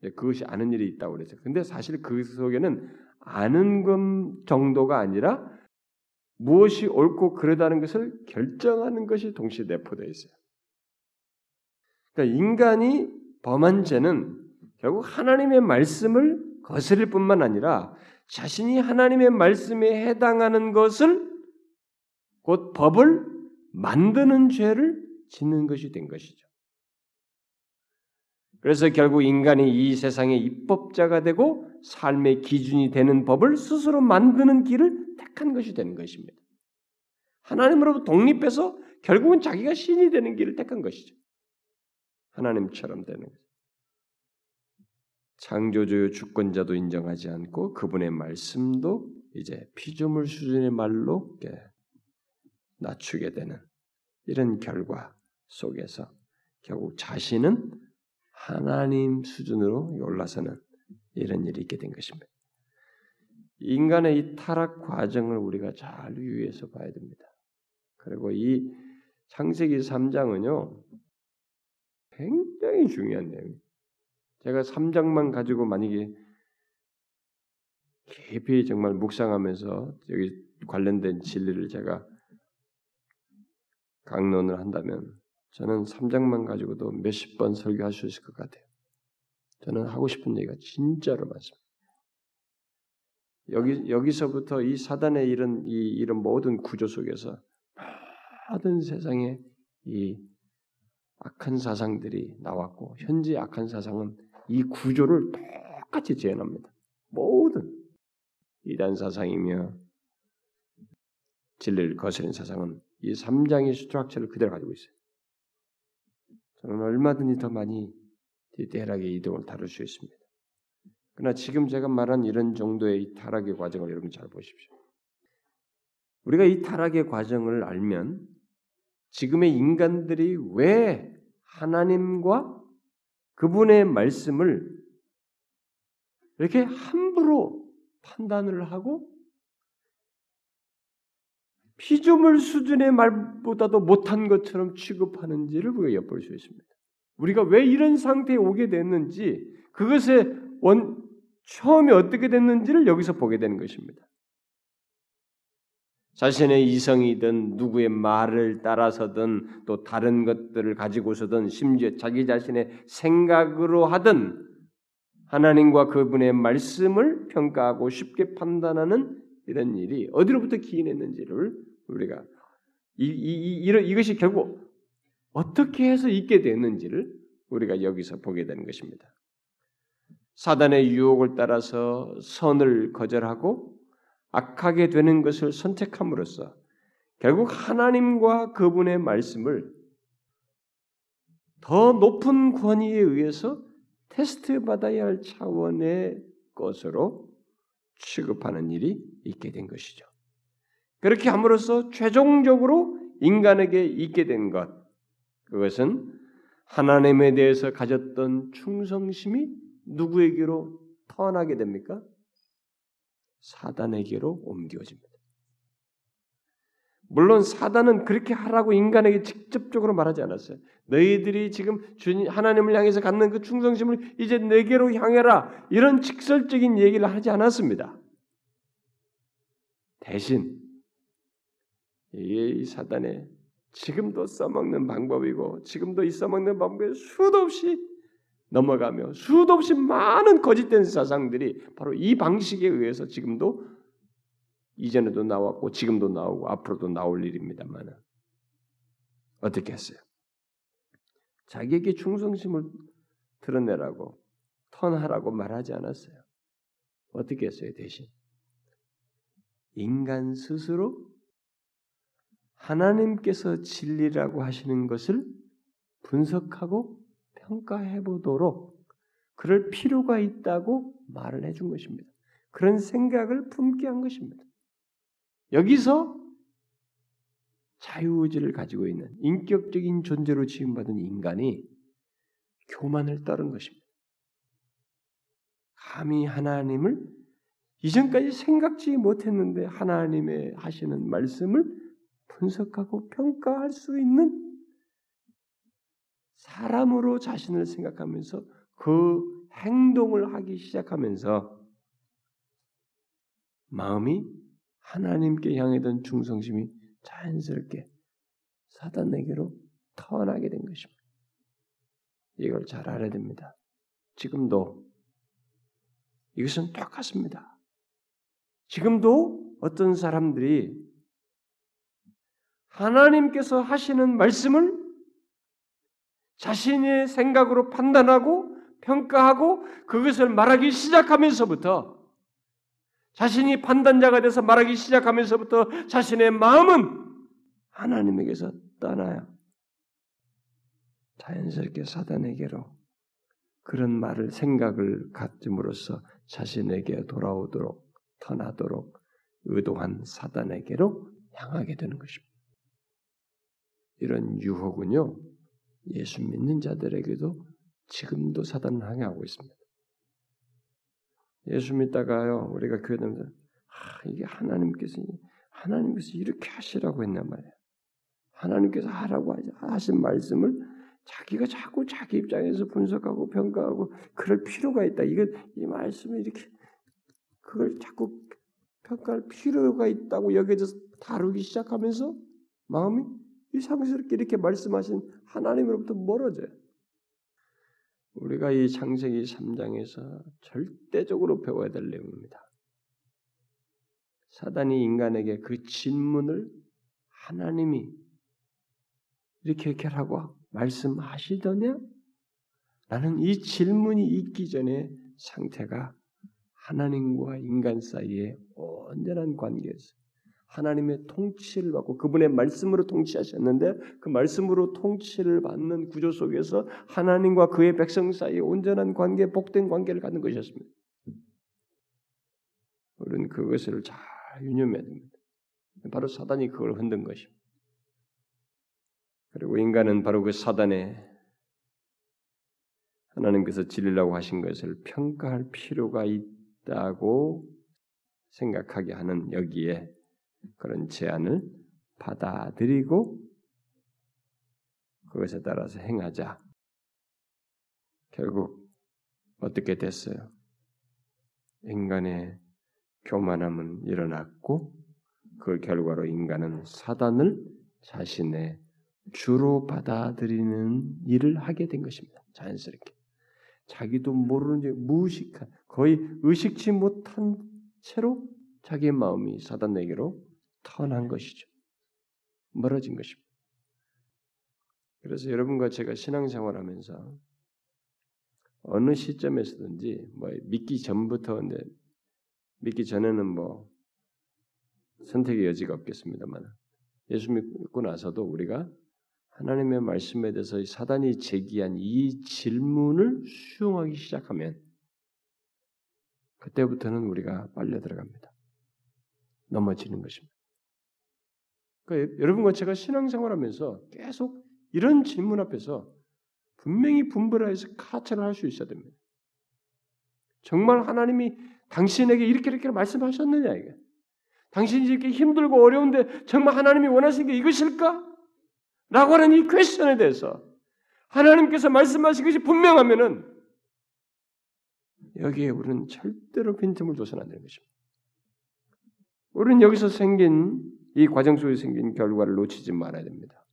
그것이 아는 일이 있다고 그랬어요. 근데 사실 그 속에는 아는 것 정도가 아니라 무엇이 옳고 그르다는 것을 결정하는 것이 동시에 내포되어 있어요. 그러니까 인간이 범한 죄는 결국 하나님의 말씀을 거스릴 뿐만 아니라 자신이 하나님의 말씀에 해당하는 것을 곧 법을 만드는 죄를 짓는 것이 된 것이죠. 그래서 결국 인간이 이 세상의 입법자가 되고 삶의 기준이 되는 법을 스스로 만드는 길을 택한 것이 되는 것입니다. 하나님으로부터 독립해서 결국은 자기가 신이 되는 길을 택한 것이죠. 하나님처럼 되는 거죠. 창조주 주권자도 인정하지 않고 그분의 말씀도 이제 피조물 수준의 말로 낮추게 되는 이런 결과 속에서 결국 자신은 하나님 수준으로 올라서는 이런 일이 있게 된 것입니다. 인간의 이 타락 과정을 우리가 잘 유의해서 봐야 됩니다. 그리고 이 창세기 3장은요, 굉장히 중요한 내용이에요. 제가 3장만 가지고 만약에 깊이 정말 묵상하면서 여기 관련된 진리를 제가 강론을 한다면 저는 3장만 가지고도 몇십 번 설교할 수 있을 것 같아요. 저는 하고 싶은 얘기가 진짜로 많습니다. 여기 여기서부터 이 사단의 이런 이 이런 모든 구조 속에서 모든 세상에 이 악한 사상들이 나왔고 현재 악한 사상은 이 구조를 똑같이 재현합니다. 모든 이단 사상이며 진리를 거스른 사상은 이 3장의 스트럭처를 그대로 가지고 있어요. 저는 얼마든지 더 많이 디테일하게 이동을 다룰 수 있습니다. 그러나 지금 제가 말한 이런 정도의 이 타락의 과정을 여러분 잘 보십시오. 우리가 이 타락의 과정을 알면 지금의 인간들이 왜 하나님과 그분의 말씀을 이렇게 함부로 판단을 하고 피조물 수준의 말보다도 못한 것처럼 취급하는지를 우리가 엿볼 수 있습니다. 우리가 왜 이런 상태에 오게 됐는지 그것의 원 처음에 어떻게 됐는지를 여기서 보게 되는 것입니다. 자신의 이성이든 누구의 말을 따라서든 또 다른 것들을 가지고서든 심지어 자기 자신의 생각으로 하든 하나님과 그분의 말씀을 평가하고 쉽게 판단하는 이런 일이 어디로부터 기인했는지를 우리가 이, 이, 이, 이런, 이것이 결국 어떻게 해서 있게 됐는지를 우리가 여기서 보게 되는 것입니다. 사단의 유혹을 따라서 선을 거절하고 악하게 되는 것을 선택함으로써 결국 하나님과 그분의 말씀을 더 높은 권위에 의해서 테스트 받아야 할 차원의 것으로 취급하는 일이 있게 된 것이죠. 그렇게 함으로써 최종적으로 인간에게 있게 된 것, 그것은 하나님에 대해서 가졌던 충성심이 누구에게로 턴하게 됩니까? 사단에게로 옮겨집니다. 물론 사단은 그렇게 하라고 인간에게 직접적으로 말하지 않았어요. 너희들이 지금 주님 하나님을 향해서 갖는 그 충성심을 이제 내게로 향해라 이런 직설적인 얘기를 하지 않았습니다. 대신 이 사단의 지금도 써먹는 방법이고 지금도 이 써먹는 방법에 수도 없이 넘어가며 수도 없이 많은 거짓된 사상들이 바로 이 방식에 의해서 지금도 이전에도 나왔고 지금도 나오고 앞으로도 나올 일입니다만 어떻게 했어요? 자기에게 충성심을 드러내라고 턴하라고 말하지 않았어요. 어떻게 했어요 대신? 인간 스스로 하나님께서 진리라고 하시는 것을 분석하고 평가해 보도록 그럴 필요가 있다고 말을 해준 것입니다. 그런 생각을 품게 한 것입니다. 여기서 자유의지를 가지고 있는 인격적인 존재로 지음받은 인간이 교만을 떨은 것입니다. 감히 하나님을 이전까지 생각지 못했는데 하나님의 하시는 말씀을 분석하고 평가할 수 있는 사람으로 자신을 생각하면서 그 행동을 하기 시작하면서 마음이 하나님께 향해던 충성심이 자연스럽게 사단에게로 터나게 된 것입니다. 이걸 잘 알아야 됩니다. 지금도 이것은 똑같습니다. 지금도 어떤 사람들이 하나님께서 하시는 말씀을 자신의 생각으로 판단하고 평가하고 그것을 말하기 시작하면서부터 자신이 판단자가 돼서 말하기 시작하면서부터 자신의 마음은 하나님에게서 떠나요. 자연스럽게 사단에게로 그런 말을 생각을 갖음으로써 자신에게 돌아오도록 터나도록 의도한 사단에게로 향하게 되는 것입니다. 이런 유혹은요 예수 믿는 자들에게도 지금도 사단은 항해하고 있습니다. 예수 믿다가요 우리가 교회 다니면서 아, 이게 하나님께서 하나님께서 이렇게 하시라고 했단 말이에요. 하나님께서 하라고 하신 말씀을 자기가 자꾸 자기 입장에서 분석하고 평가하고 그럴 필요가 있다. 이거 이 말씀을 이렇게 그걸 자꾸 평가할 필요가 있다고 여기서 다루기 시작하면서 마음이 이상스럽게 이렇게 말씀하신 하나님으로부터 멀어져요. 우리가 이 창세기 3장에서 절대적으로 배워야 될 내용입니다. 사단이 인간에게 그 질문을 하나님이 이렇게 이렇게 하고 말씀하시더냐? 라는 이 질문이 있기 전에 상태가 하나님과 인간 사이에 온전한 관계에서 하나님의 통치를 받고 그분의 말씀으로 통치하셨는데 그 말씀으로 통치를 받는 구조 속에서 하나님과 그의 백성 사이에 온전한 관계, 복된 관계를 갖는 것이었습니다. 우리는 그것을 잘 유념해야 됩니다. 바로 사단이 그걸 흔든 것입니다. 그리고 인간은 바로 그 사단의 하나님께서 진리라고 하신 것을 평가할 필요가 있다고 생각하게 하는 여기에 그런 제안을 받아들이고 그것에 따라서 행하자. 결국 어떻게 됐어요? 인간의 교만함은 일어났고 그 결과로 인간은 사단을 자신의 주로 받아들이는 일을 하게 된 것입니다. 자연스럽게. 자기도 모르는 무의식한 거의 의식치 못한 채로 자기의 마음이 사단에게로 턴한 것이죠. 멀어진 것입니다. 그래서 여러분과 제가 신앙생활하면서 어느 시점에서든지 뭐 믿기 전부터 근데 믿기 전에는 뭐 선택의 여지가 없겠습니다만 예수 믿고 나서도 우리가 하나님의 말씀에 대해서 사단이 제기한 이 질문을 수용하기 시작하면 그때부터는 우리가 빨려 들어갑니다. 넘어지는 것입니다. 그러니까 여러분과 제가 신앙생활하면서 계속 이런 질문 앞에서 분명히 분별해서 카처를 할 수 있어야 됩니다. 정말 하나님이 당신에게 이렇게 이렇게 말씀하셨느냐 이게. 당신이 이렇게 힘들고 어려운데 정말 하나님이 원하시는 게 이것일까? 라고 하는 이 퀘션에 대해서 하나님께서 말씀하신 것이 분명하면은 여기에 우리는 절대로 빈틈을 둬서는 안 되는 것입니다. 우리는 여기서 생긴 이 과정 속에 생긴 결과를 놓치지 말아야 됩니다.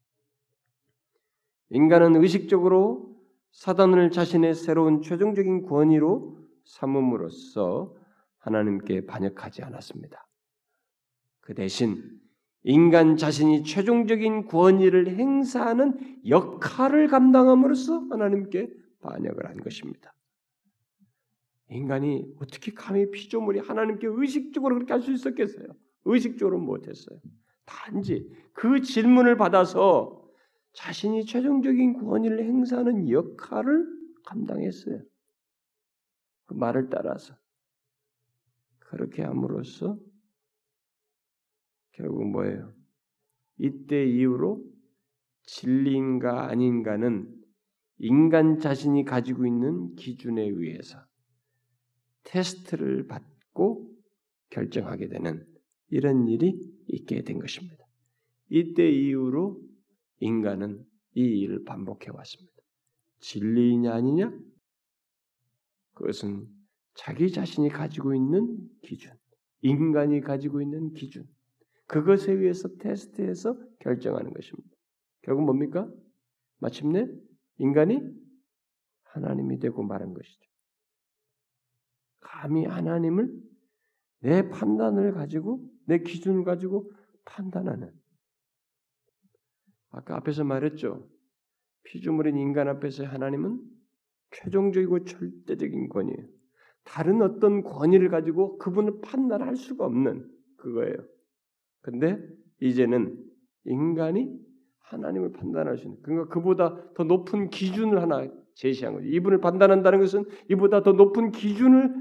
인간은 의식적으로 사단을 자신의 새로운 최종적인 권위로 삼음으로써 하나님께 반역하지 않았습니다. 그 대신 인간 자신이 최종적인 권위를 행사하는 역할을 감당함으로써 하나님께 반역을 한 것입니다. 인간이 어떻게 감히 피조물이 하나님께 의식적으로 그렇게 할 수 있었겠어요? 의식적으로 못했어요. 단지 그 질문을 받아서 자신이 최종적인 권위를 행사하는 역할을 감당했어요. 그 말을 따라서 그렇게 함으로써 결국 뭐예요? 이때 이후로 진리인가 아닌가는 인간 자신이 가지고 있는 기준에 의해서 테스트를 받고 결정하게 되는 이런 일이 있게 된 것입니다. 이때 이후로 인간은 이 일을 반복해 왔습니다. 진리이냐 아니냐? 그것은 자기 자신이 가지고 있는 기준, 인간이 가지고 있는 기준, 그것에 의해서 테스트해서 결정하는 것입니다. 결국 뭡니까? 마침내 인간이 하나님이 되고 말한 것이죠. 감히 하나님을 내 판단을 가지고 내 기준을 가지고 판단하는 아까 앞에서 말했죠. 피조물인 인간 앞에서 하나님은 최종적이고 절대적인 권위예요. 다른 어떤 권위를 가지고 그분을 판단할 수가 없는 그거예요. 근데 이제는 인간이 하나님을 판단할 수 있는 그러니까 그보다 더 높은 기준을 하나 제시한 거죠. 이분을 판단한다는 것은 이보다 더 높은 기준을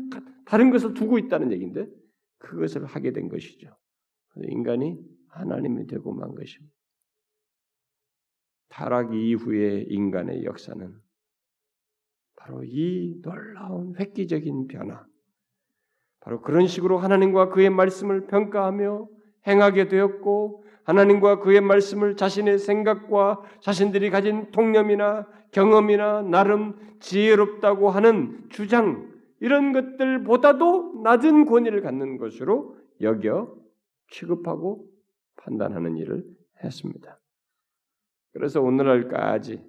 다른 것을 두고 있다는 얘기인데 그것을 하게 된 것이죠. 인간이 하나님이 되고 만 것입니다. 타락 이후의 인간의 역사는 바로 이 놀라운 획기적인 변화, 바로 그런 식으로 하나님과 그의 말씀을 평가하며 행하게 되었고 하나님과 그의 말씀을 자신의 생각과 자신들이 가진 통념이나 경험이나 나름 지혜롭다고 하는 주장 이런 것들보다도 낮은 권위를 갖는 것으로 여겨 취급하고 판단하는 일을 했습니다. 그래서 오늘날까지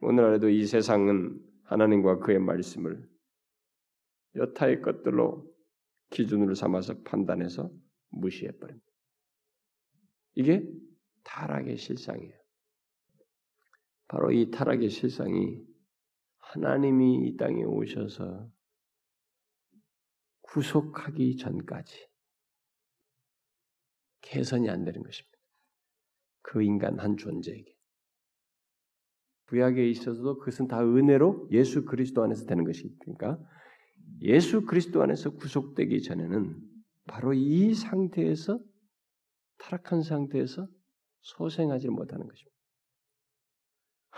오늘날에도 이 세상은 하나님과 그의 말씀을 여타의 것들로 기준으로 삼아서 판단해서 무시해 버립니다. 이게 타락의 실상이에요. 바로 이 타락의 실상이 하나님이 이 땅에 오셔서 구속하기 전까지 개선이 안 되는 것입니다. 그 인간 한 존재에게. 구약에 있어서도 그것은 다 은혜로 예수 그리스도 안에서 되는 것이니까 예수 그리스도 안에서 구속되기 전에는 바로 이 상태에서 타락한 상태에서 소생하지 못하는 것입니다.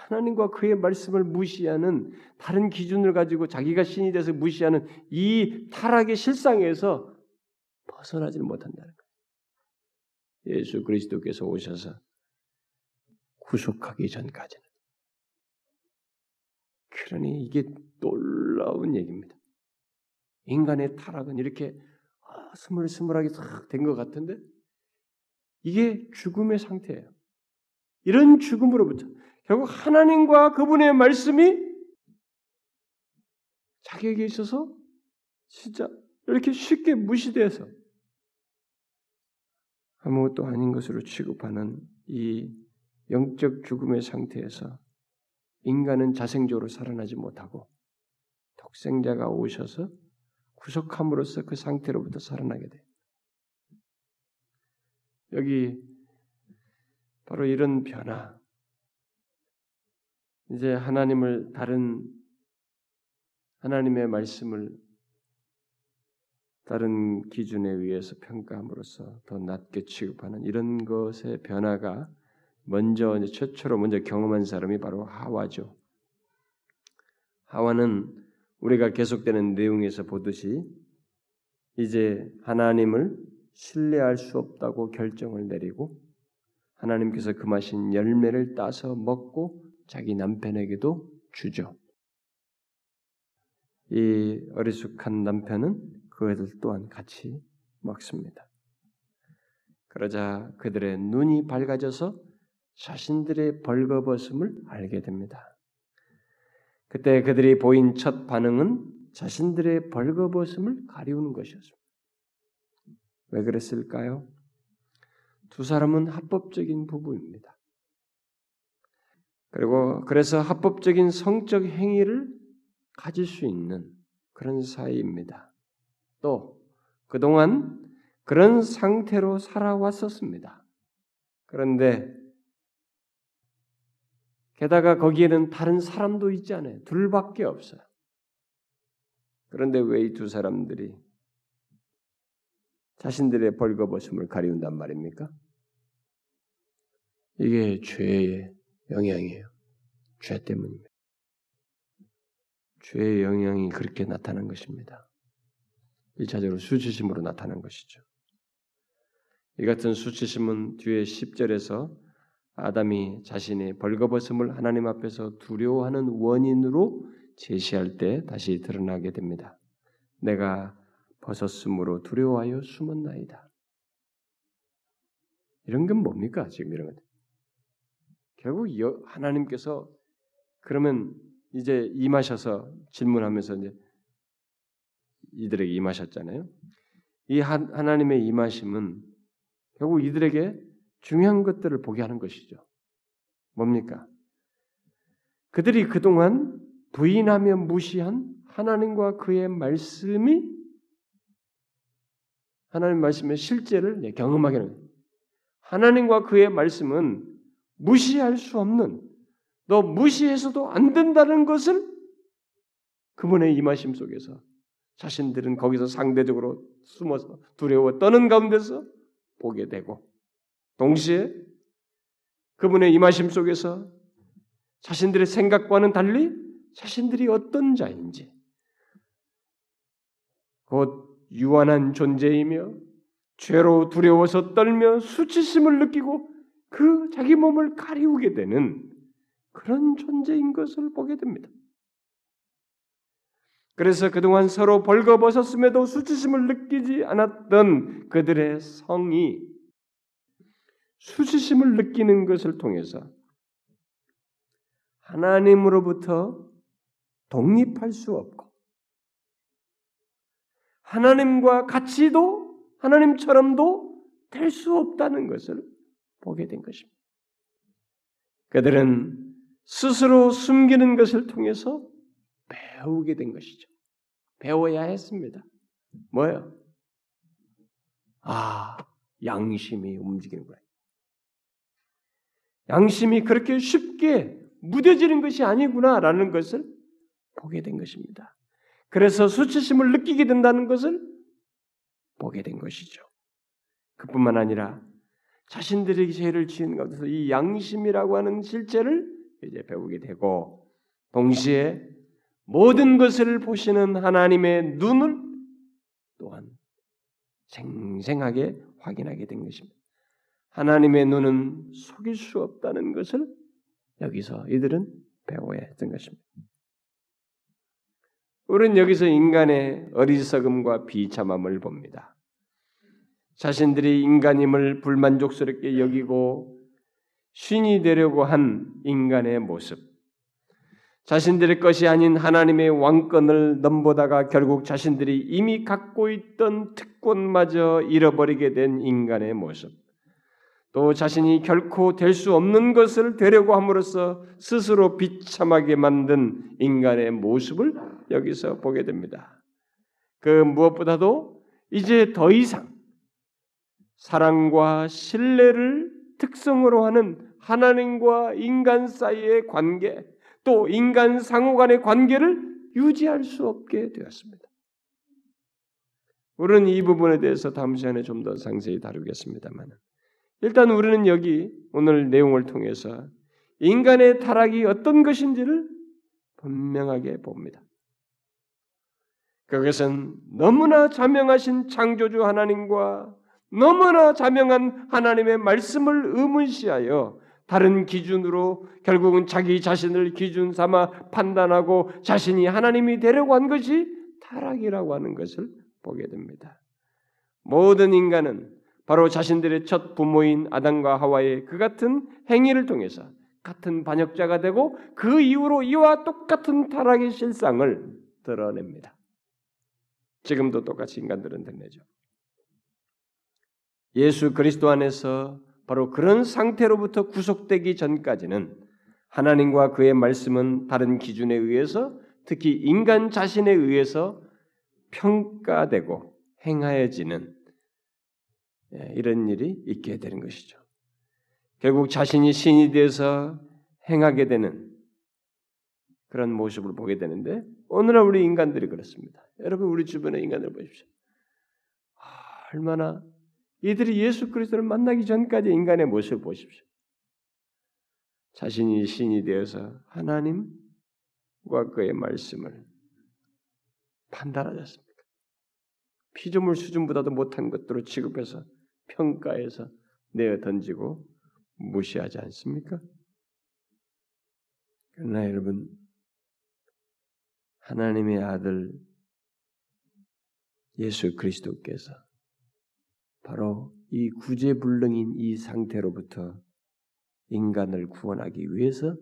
하나님과 그의 말씀을 무시하는 다른 기준을 가지고 자기가 신이 돼서 무시하는 이 타락의 실상에서 벗어나지 못한다는 거예요. 예수 그리스도께서 오셔서 구속하기 전까지는. 그러니 이게 놀라운 얘기입니다. 인간의 타락은 이렇게 아, 스물스물하게 된것 같은데 이게 죽음의 상태예요. 이런 죽음으로부터 결국 하나님과 그분의 말씀이 자기에게 있어서 진짜 이렇게 쉽게 무시돼서 아무것도 아닌 것으로 취급하는 이 영적 죽음의 상태에서 인간은 자생적으로 살아나지 못하고 독생자가 오셔서 구속함으로써 그 상태로부터 살아나게 돼. 여기 바로 이런 변화. 이제 하나님을 다른 하나님의 말씀을 다른 기준에 의해서 평가함으로써 더 낮게 취급하는 이런 것의 변화가 먼저 이제 최초로 먼저 경험한 사람이 바로 하와죠. 하와는 우리가 계속되는 내용에서 보듯이 이제 하나님을 신뢰할 수 없다고 결정을 내리고 하나님께서 금하신 열매를 따서 먹고 자기 남편에게도 주죠. 이 어리숙한 남편은 그 애들 또한 같이 먹습니다. 그러자 그들의 눈이 밝아져서 자신들의 벌거벗음을 알게 됩니다. 그때 그들이 보인 첫 반응은 자신들의 벌거벗음을 가리우는 것이었습니다. 왜 그랬을까요? 두 사람은 합법적인 부부입니다. 그리고 그래서 합법적인 성적 행위를 가질 수 있는 그런 사이입니다. 또 그동안 그런 상태로 살아왔었습니다. 그런데 게다가 거기에는 다른 사람도 있지 않아요. 둘밖에 없어요. 그런데 왜 이 두 사람들이 자신들의 벌거벗음을 가리운단 말입니까? 이게 죄의 영향이에요. 죄 때문입니다. 죄의 영향이 그렇게 나타난 것입니다. 1차적으로 수치심으로 나타난 것이죠. 이 같은 수치심은 뒤에 10절에서 아담이 자신의 벌거벗음을 하나님 앞에서 두려워하는 원인으로 제시할 때 다시 드러나게 됩니다. 내가 벗었으므로 두려워하여 숨었나이다. 이런 건 뭡니까? 지금 이런 것. 결국 하나님께서 그러면 이제 임하셔서 질문하면서 이제 이들에게 임하셨잖아요. 이 하나님의 임하심은 결국 이들에게 중요한 것들을 보게 하는 것이죠. 뭡니까? 그들이 그동안 부인하며 무시한 하나님과 그의 말씀이 하나님 말씀의 실제를 경험하게 하는. 하나님과 그의 말씀은 무시할 수 없는 너 무시해서도 안 된다는 것을 그분의 임하심 속에서 자신들은 거기서 상대적으로 숨어서 두려워 떠는 가운데서 보게 되고 동시에 그분의 임하심 속에서 자신들의 생각과는 달리 자신들이 어떤 자인지 곧 유한한 존재이며 죄로 두려워서 떨며 수치심을 느끼고 그 자기 몸을 가리우게 되는 그런 존재인 것을 보게 됩니다. 그래서 그동안 서로 벌거벗었음에도 수치심을 느끼지 않았던 그들의 성이 수치심을 느끼는 것을 통해서 하나님으로부터 독립할 수 없고 하나님과 같이도 하나님처럼도 될 수 없다는 것을 보게 된 것입니다. 그들은 스스로 숨기는 것을 통해서 배우게 된 것이죠. 배워야 했습니다. 뭐예요? 아, 양심이 움직이는 거예요. 양심이 그렇게 쉽게 무뎌지는 것이 아니구나라는 것을 보게 된 것입니다. 그래서 수치심을 느끼게 된다는 것을 보게 된 것이죠. 그뿐만 아니라 자신들이 죄를 지은 가운데서 이 양심이라고 하는 실제를 이제 배우게 되고 동시에 모든 것을 보시는 하나님의 눈을 또한 생생하게 확인하게 된 것입니다. 하나님의 눈은 속일 수 없다는 것을 여기서 이들은 배워야 했던 것입니다. 우리는 여기서 인간의 어리석음과 비참함을 봅니다. 자신들이 인간임을 불만족스럽게 여기고 신이 되려고 한 인간의 모습, 자신들의 것이 아닌 하나님의 왕권을 넘보다가 결국 자신들이 이미 갖고 있던 특권마저 잃어버리게 된 인간의 모습, 또 자신이 결코 될 수 없는 것을 되려고 함으로써 스스로 비참하게 만든 인간의 모습을 여기서 보게 됩니다. 그 무엇보다도 이제 더 이상 사랑과 신뢰를 특성으로 하는 하나님과 인간 사이의 관계, 또 인간 상호 간의 관계를 유지할 수 없게 되었습니다. 우리는 이 부분에 대해서 다음 시간에 좀 더 상세히 다루겠습니다만 일단 우리는 여기 오늘 내용을 통해서 인간의 타락이 어떤 것인지를 분명하게 봅니다. 그것은 너무나 자명하신 창조주 하나님과 너무나 자명한 하나님의 말씀을 의문시하여 다른 기준으로 결국은 자기 자신을 기준 삼아 판단하고 자신이 하나님이 되려고 한 것이 타락이라고 하는 것을 보게 됩니다. 모든 인간은 바로 자신들의 첫 부모인 아담과 하와의 그 같은 행위를 통해서 같은 반역자가 되고 그 이후로 이와 똑같은 타락의 실상을 드러냅니다. 지금도 똑같이 인간들은 드러내죠. 예수 그리스도 안에서 바로 그런 상태로부터 구속되기 전까지는 하나님과 그의 말씀은 다른 기준에 의해서 특히 인간 자신에 의해서 평가되고 행하여지는 예, 이런 일이 있게 되는 것이죠. 결국 자신이 신이 되어서 행하게 되는 그런 모습을 보게 되는데 오늘날 우리 인간들이 그렇습니다. 여러분 우리 주변의 인간들 보십시오. 아, 얼마나 이들이 예수 그리스도를 만나기 전까지 인간의 모습을 보십시오. 자신이 신이 되어서 하나님과 그의 말씀을 판단하셨습니까? 피조물 수준보다도 못한 것들로 취급해서 평가해서 내어 던지고 무시하지 않습니까? 그러나 여러분 하나님의 아들 예수 그리스도께서 바로 이 구제불능인 이 상태로부터 인간을 구원하기 위해서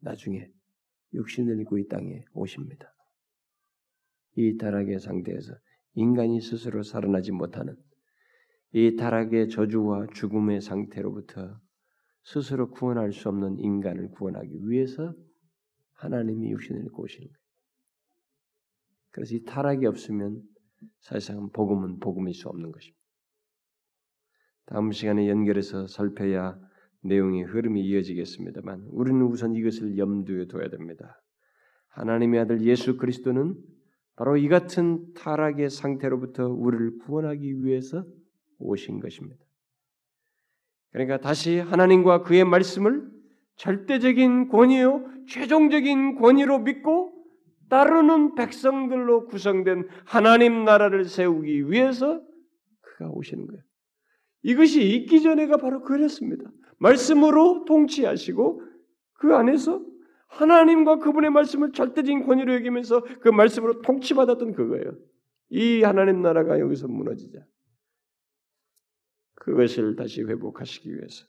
나중에 육신을 입고 이 땅에 오십니다. 이 타락의 상태에서 인간이 스스로 살아나지 못하는 이 타락의 저주와 죽음의 상태로부터 스스로 구원할 수 없는 인간을 구원하기 위해서 하나님이 육신을 입고 오시는 거예요. 그래서 이 타락이 없으면 사실상 복음은 복음일 수 없는 것입니다. 다음 시간에 연결해서 살펴야 내용의 흐름이 이어지겠습니다만 우리는 우선 이것을 염두에 둬야 됩니다. 하나님의 아들 예수 그리스도는 바로 이 같은 타락의 상태로부터 우리를 구원하기 위해서 오신 것입니다. 그러니까 다시 하나님과 그의 말씀을 절대적인 권위요, 최종적인 권위로 믿고 따르는 백성들로 구성된 하나님 나라를 세우기 위해서 그가 오시는 거예요. 이것이 있기 전에가 바로 그랬습니다. 말씀으로 통치하시고 그 안에서 하나님과 그분의 말씀을 절대적인 권위로 여기면서 그 말씀으로 통치받았던 그거예요. 이 하나님 나라가 여기서 무너지자. 그것을 다시 회복하시기 위해서.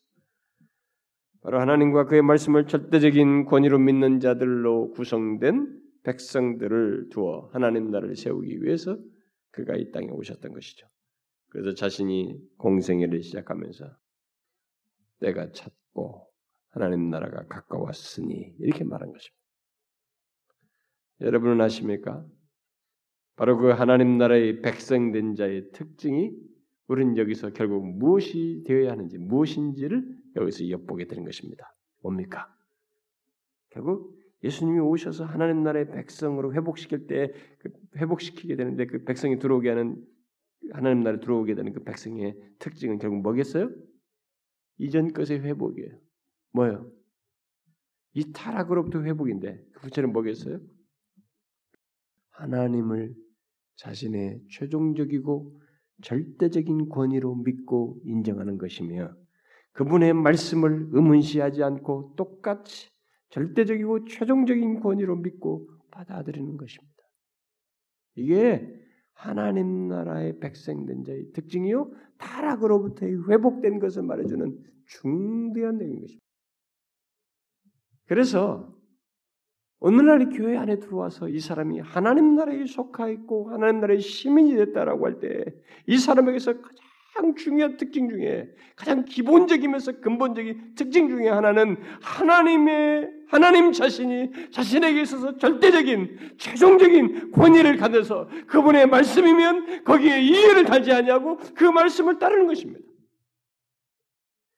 바로 하나님과 그의 말씀을 절대적인 권위로 믿는 자들로 구성된 백성들을 두어 하나님 나라를 세우기 위해서 그가 이 땅에 오셨던 것이죠. 그래서 자신이 공생애를 시작하면서 내가 찾고 하나님 나라가 가까웠으니 이렇게 말한 것입니다. 여러분은 아십니까? 바로 그 하나님 나라의 백성된 자의 특징이 우리는 여기서 결국 무엇이 되어야 하는지 무엇인지를 여기서 엿보게 되는 것입니다. 뭡니까? 결국 예수님이 오셔서 하나님 나라의 백성으로 회복시킬 때그 회복시키게 되는데 그 백성이 들어오게 하는 하나님 나라에 들어오게 되는 그 백성의 특징은 결국 뭐겠어요? 이전 것의 회복이에요. 뭐요? 이 타락으로부터 회복인데 그 부처는 뭐겠어요? 하나님을 자신의 최종적이고 절대적인 권위로 믿고 인정하는 것이며 그분의 말씀을 의문시하지 않고 똑같이 절대적이고 최종적인 권위로 믿고 받아들이는 것입니다. 이게 하나님 나라의 백성된 자의 특징이요 타락으로부터 회복된 것을 말해주는 중대한 내용인 것입니다. 그래서 오늘날 이 교회 안에 들어와서 이 사람이 하나님 나라에 속하 있고 하나님 나라의 시민이 됐다라고 할 때 이 사람에게서 가장 중요한 특징 중에 가장 기본적이면서 근본적인 특징 중에 하나는 하나님의 하나님 자신이 자신에게 있어서 절대적인 최종적인 권위를 가져서 그분의 말씀이면 거기에 이해를 달지 아니하고 그 말씀을 따르는 것입니다.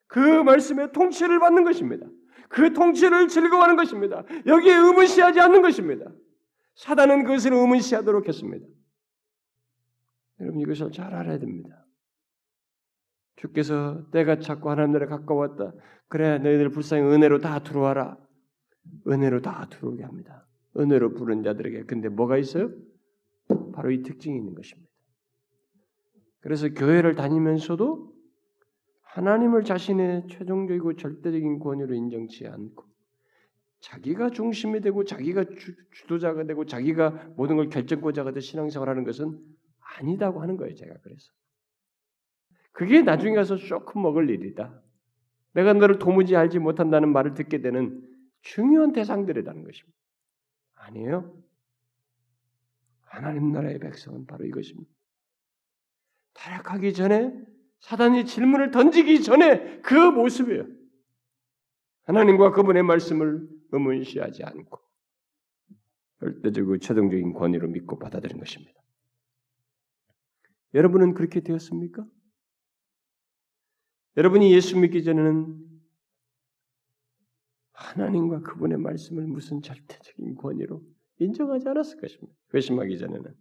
그 말씀의 통치를 받는 것입니다. 그 통치를 즐거워하는 것입니다. 여기에 의문시하지 않는 것입니다. 사단은 그것을 의문시하도록 했습니다. 여러분 이것을 잘 알아야 됩니다. 주께서 때가 찾고 하나님 나라 가까웠다. 그래 너희들 불쌍히 은혜로 다 들어와라. 은혜로 다 들어오게 합니다. 은혜로 부른 자들에게 근데 뭐가 있어요? 바로 이 특징이 있는 것입니다. 그래서 교회를 다니면서도 하나님을 자신의 최종적이고 절대적인 권위로 인정치 않고 자기가 중심이 되고 자기가 주, 도자가 되고 자기가 모든 걸 결정권자가 돼 신앙생활하는 것은 아니다고 하는 거예요. 제가 그래서 그게 나중에 가서 쇼크 먹을 일이다. 내가 너를 도무지 알지 못한다는 말을 듣게 되는 중요한 대상들이라는 것입니다. 아니에요. 하나님 나라의 백성은 바로 이것입니다. 타락하기 전에 사단이 질문을 던지기 전에 그 모습이에요. 하나님과 그분의 말씀을 의문시하지 않고 절대적이고 최종적인 권위로 믿고 받아들인 것입니다. 여러분은 그렇게 되었습니까? 여러분이 예수 믿기 전에는 하나님과 그분의 말씀을 무슨 절대적인 권위로 인정하지 않았을 것입니다. 회심하기 전에는.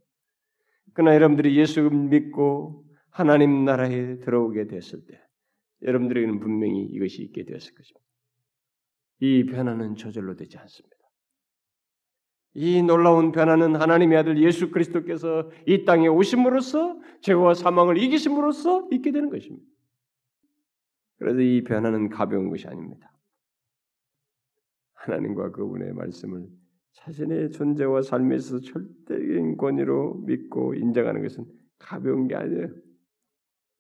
그러나 여러분들이 예수 믿고 하나님 나라에 들어오게 됐을 때 여러분들에게는 분명히 이것이 있게 되었을 것입니다. 이 변화는 저절로 되지 않습니다. 이 놀라운 변화는 하나님의 아들 예수 그리스도께서 이 땅에 오심으로써 죄와 사망을 이기심으로써 있게 되는 것입니다. 그래서 이 변화는 가벼운 것이 아닙니다. 하나님과 그분의 말씀을 자신의 존재와 삶에서 절대적인 권위로 믿고 인정하는 것은 가벼운 게 아니에요.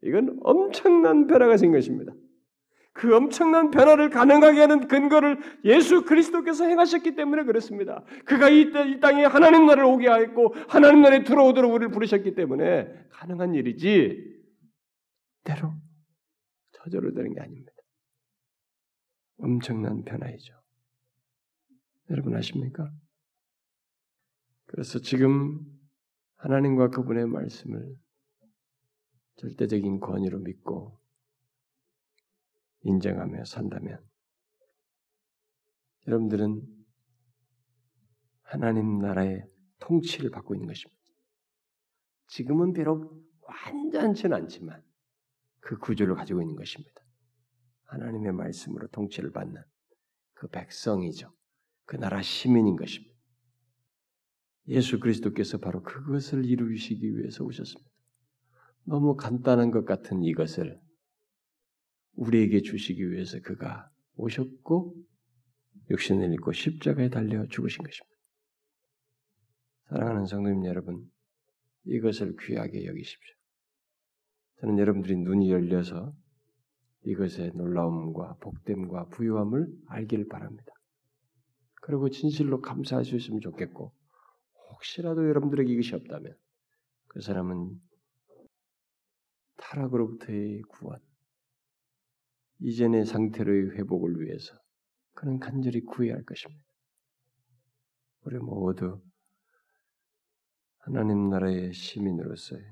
이건 엄청난 변화가 생긴 것입니다. 그 엄청난 변화를 가능하게 하는 근거를 예수 그리스도께서 행하셨기 때문에 그렇습니다. 그가 이, 이 땅에 하나님 나라를 오게 하였고 하나님 나라에 들어오도록 우리를 부르셨기 때문에 가능한 일이지 때로 저절로 되는 게 아닙니다. 엄청난 변화이죠. 여러분 아십니까? 그래서 지금 하나님과 그분의 말씀을 절대적인 권위로 믿고 인정하며 산다면 여러분들은 하나님 나라의 통치를 받고 있는 것입니다. 지금은 비록 완전치는 않지만 그 구조를 가지고 있는 것입니다. 하나님의 말씀으로 통치를 받는 그 백성이죠. 그 나라 시민인 것입니다. 예수 그리스도께서 바로 그것을 이루시기 위해서 오셨습니다. 너무 간단한 것 같은 이것을 우리에게 주시기 위해서 그가 오셨고 육신을 입고 십자가에 달려 죽으신 것입니다. 사랑하는 성도님 여러분, 이것을 귀하게 여기십시오. 저는 여러분들이 눈이 열려서 이것의 놀라움과 복됨과 부유함을 알기를 바랍니다. 그리고 진실로 감사할 수 있으면 좋겠고, 혹시라도 여러분들에게 이것이 없다면, 그 사람은 타락으로부터의 구원, 이전의 상태로의 회복을 위해서 그는 간절히 구해야 할 것입니다. 우리 모두 하나님 나라의 시민으로서의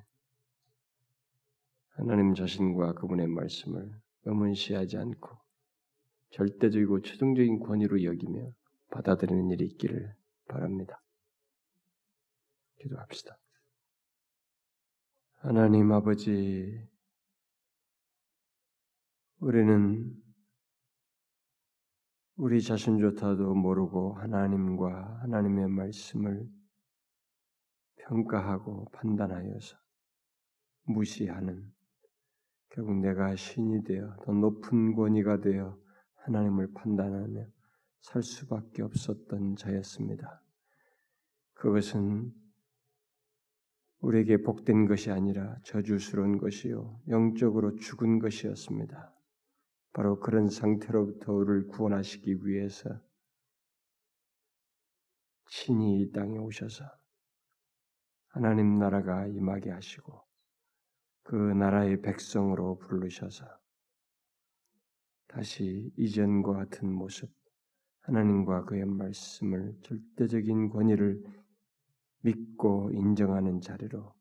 하나님 자신과 그분의 말씀을 의문시하지 않고 절대적이고 최종적인 권위로 여기며 받아들이는 일이 있기를 바랍니다. 기도합시다. 하나님 아버지, 우리는 우리 자신조차도 모르고 하나님과 하나님의 말씀을 평가하고 판단하여서 무시하는 결국 내가 신이 되어 더 높은 권위가 되어 하나님을 판단하며 살 수밖에 없었던 자였습니다. 그것은 우리에게 복된 것이 아니라 저주스러운 것이요 영적으로 죽은 것이었습니다. 바로 그런 상태로부터 우리를 구원하시기 위해서 친히 이 땅에 오셔서 하나님 나라가 임하게 하시고 그 나라의 백성으로 부르셔서 다시 이전과 같은 모습, 하나님과 그의 말씀을 절대적인 권위를 믿고 인정하는 자리로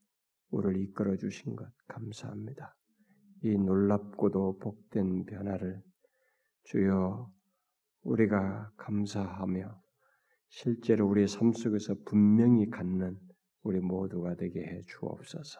우리를 이끌어 주신 것 감사합니다. 이 놀랍고도 복된 변화를 주여 우리가 감사하며 실제로 우리의 삶 속에서 분명히 갖는 우리 모두가 되게 해 주옵소서.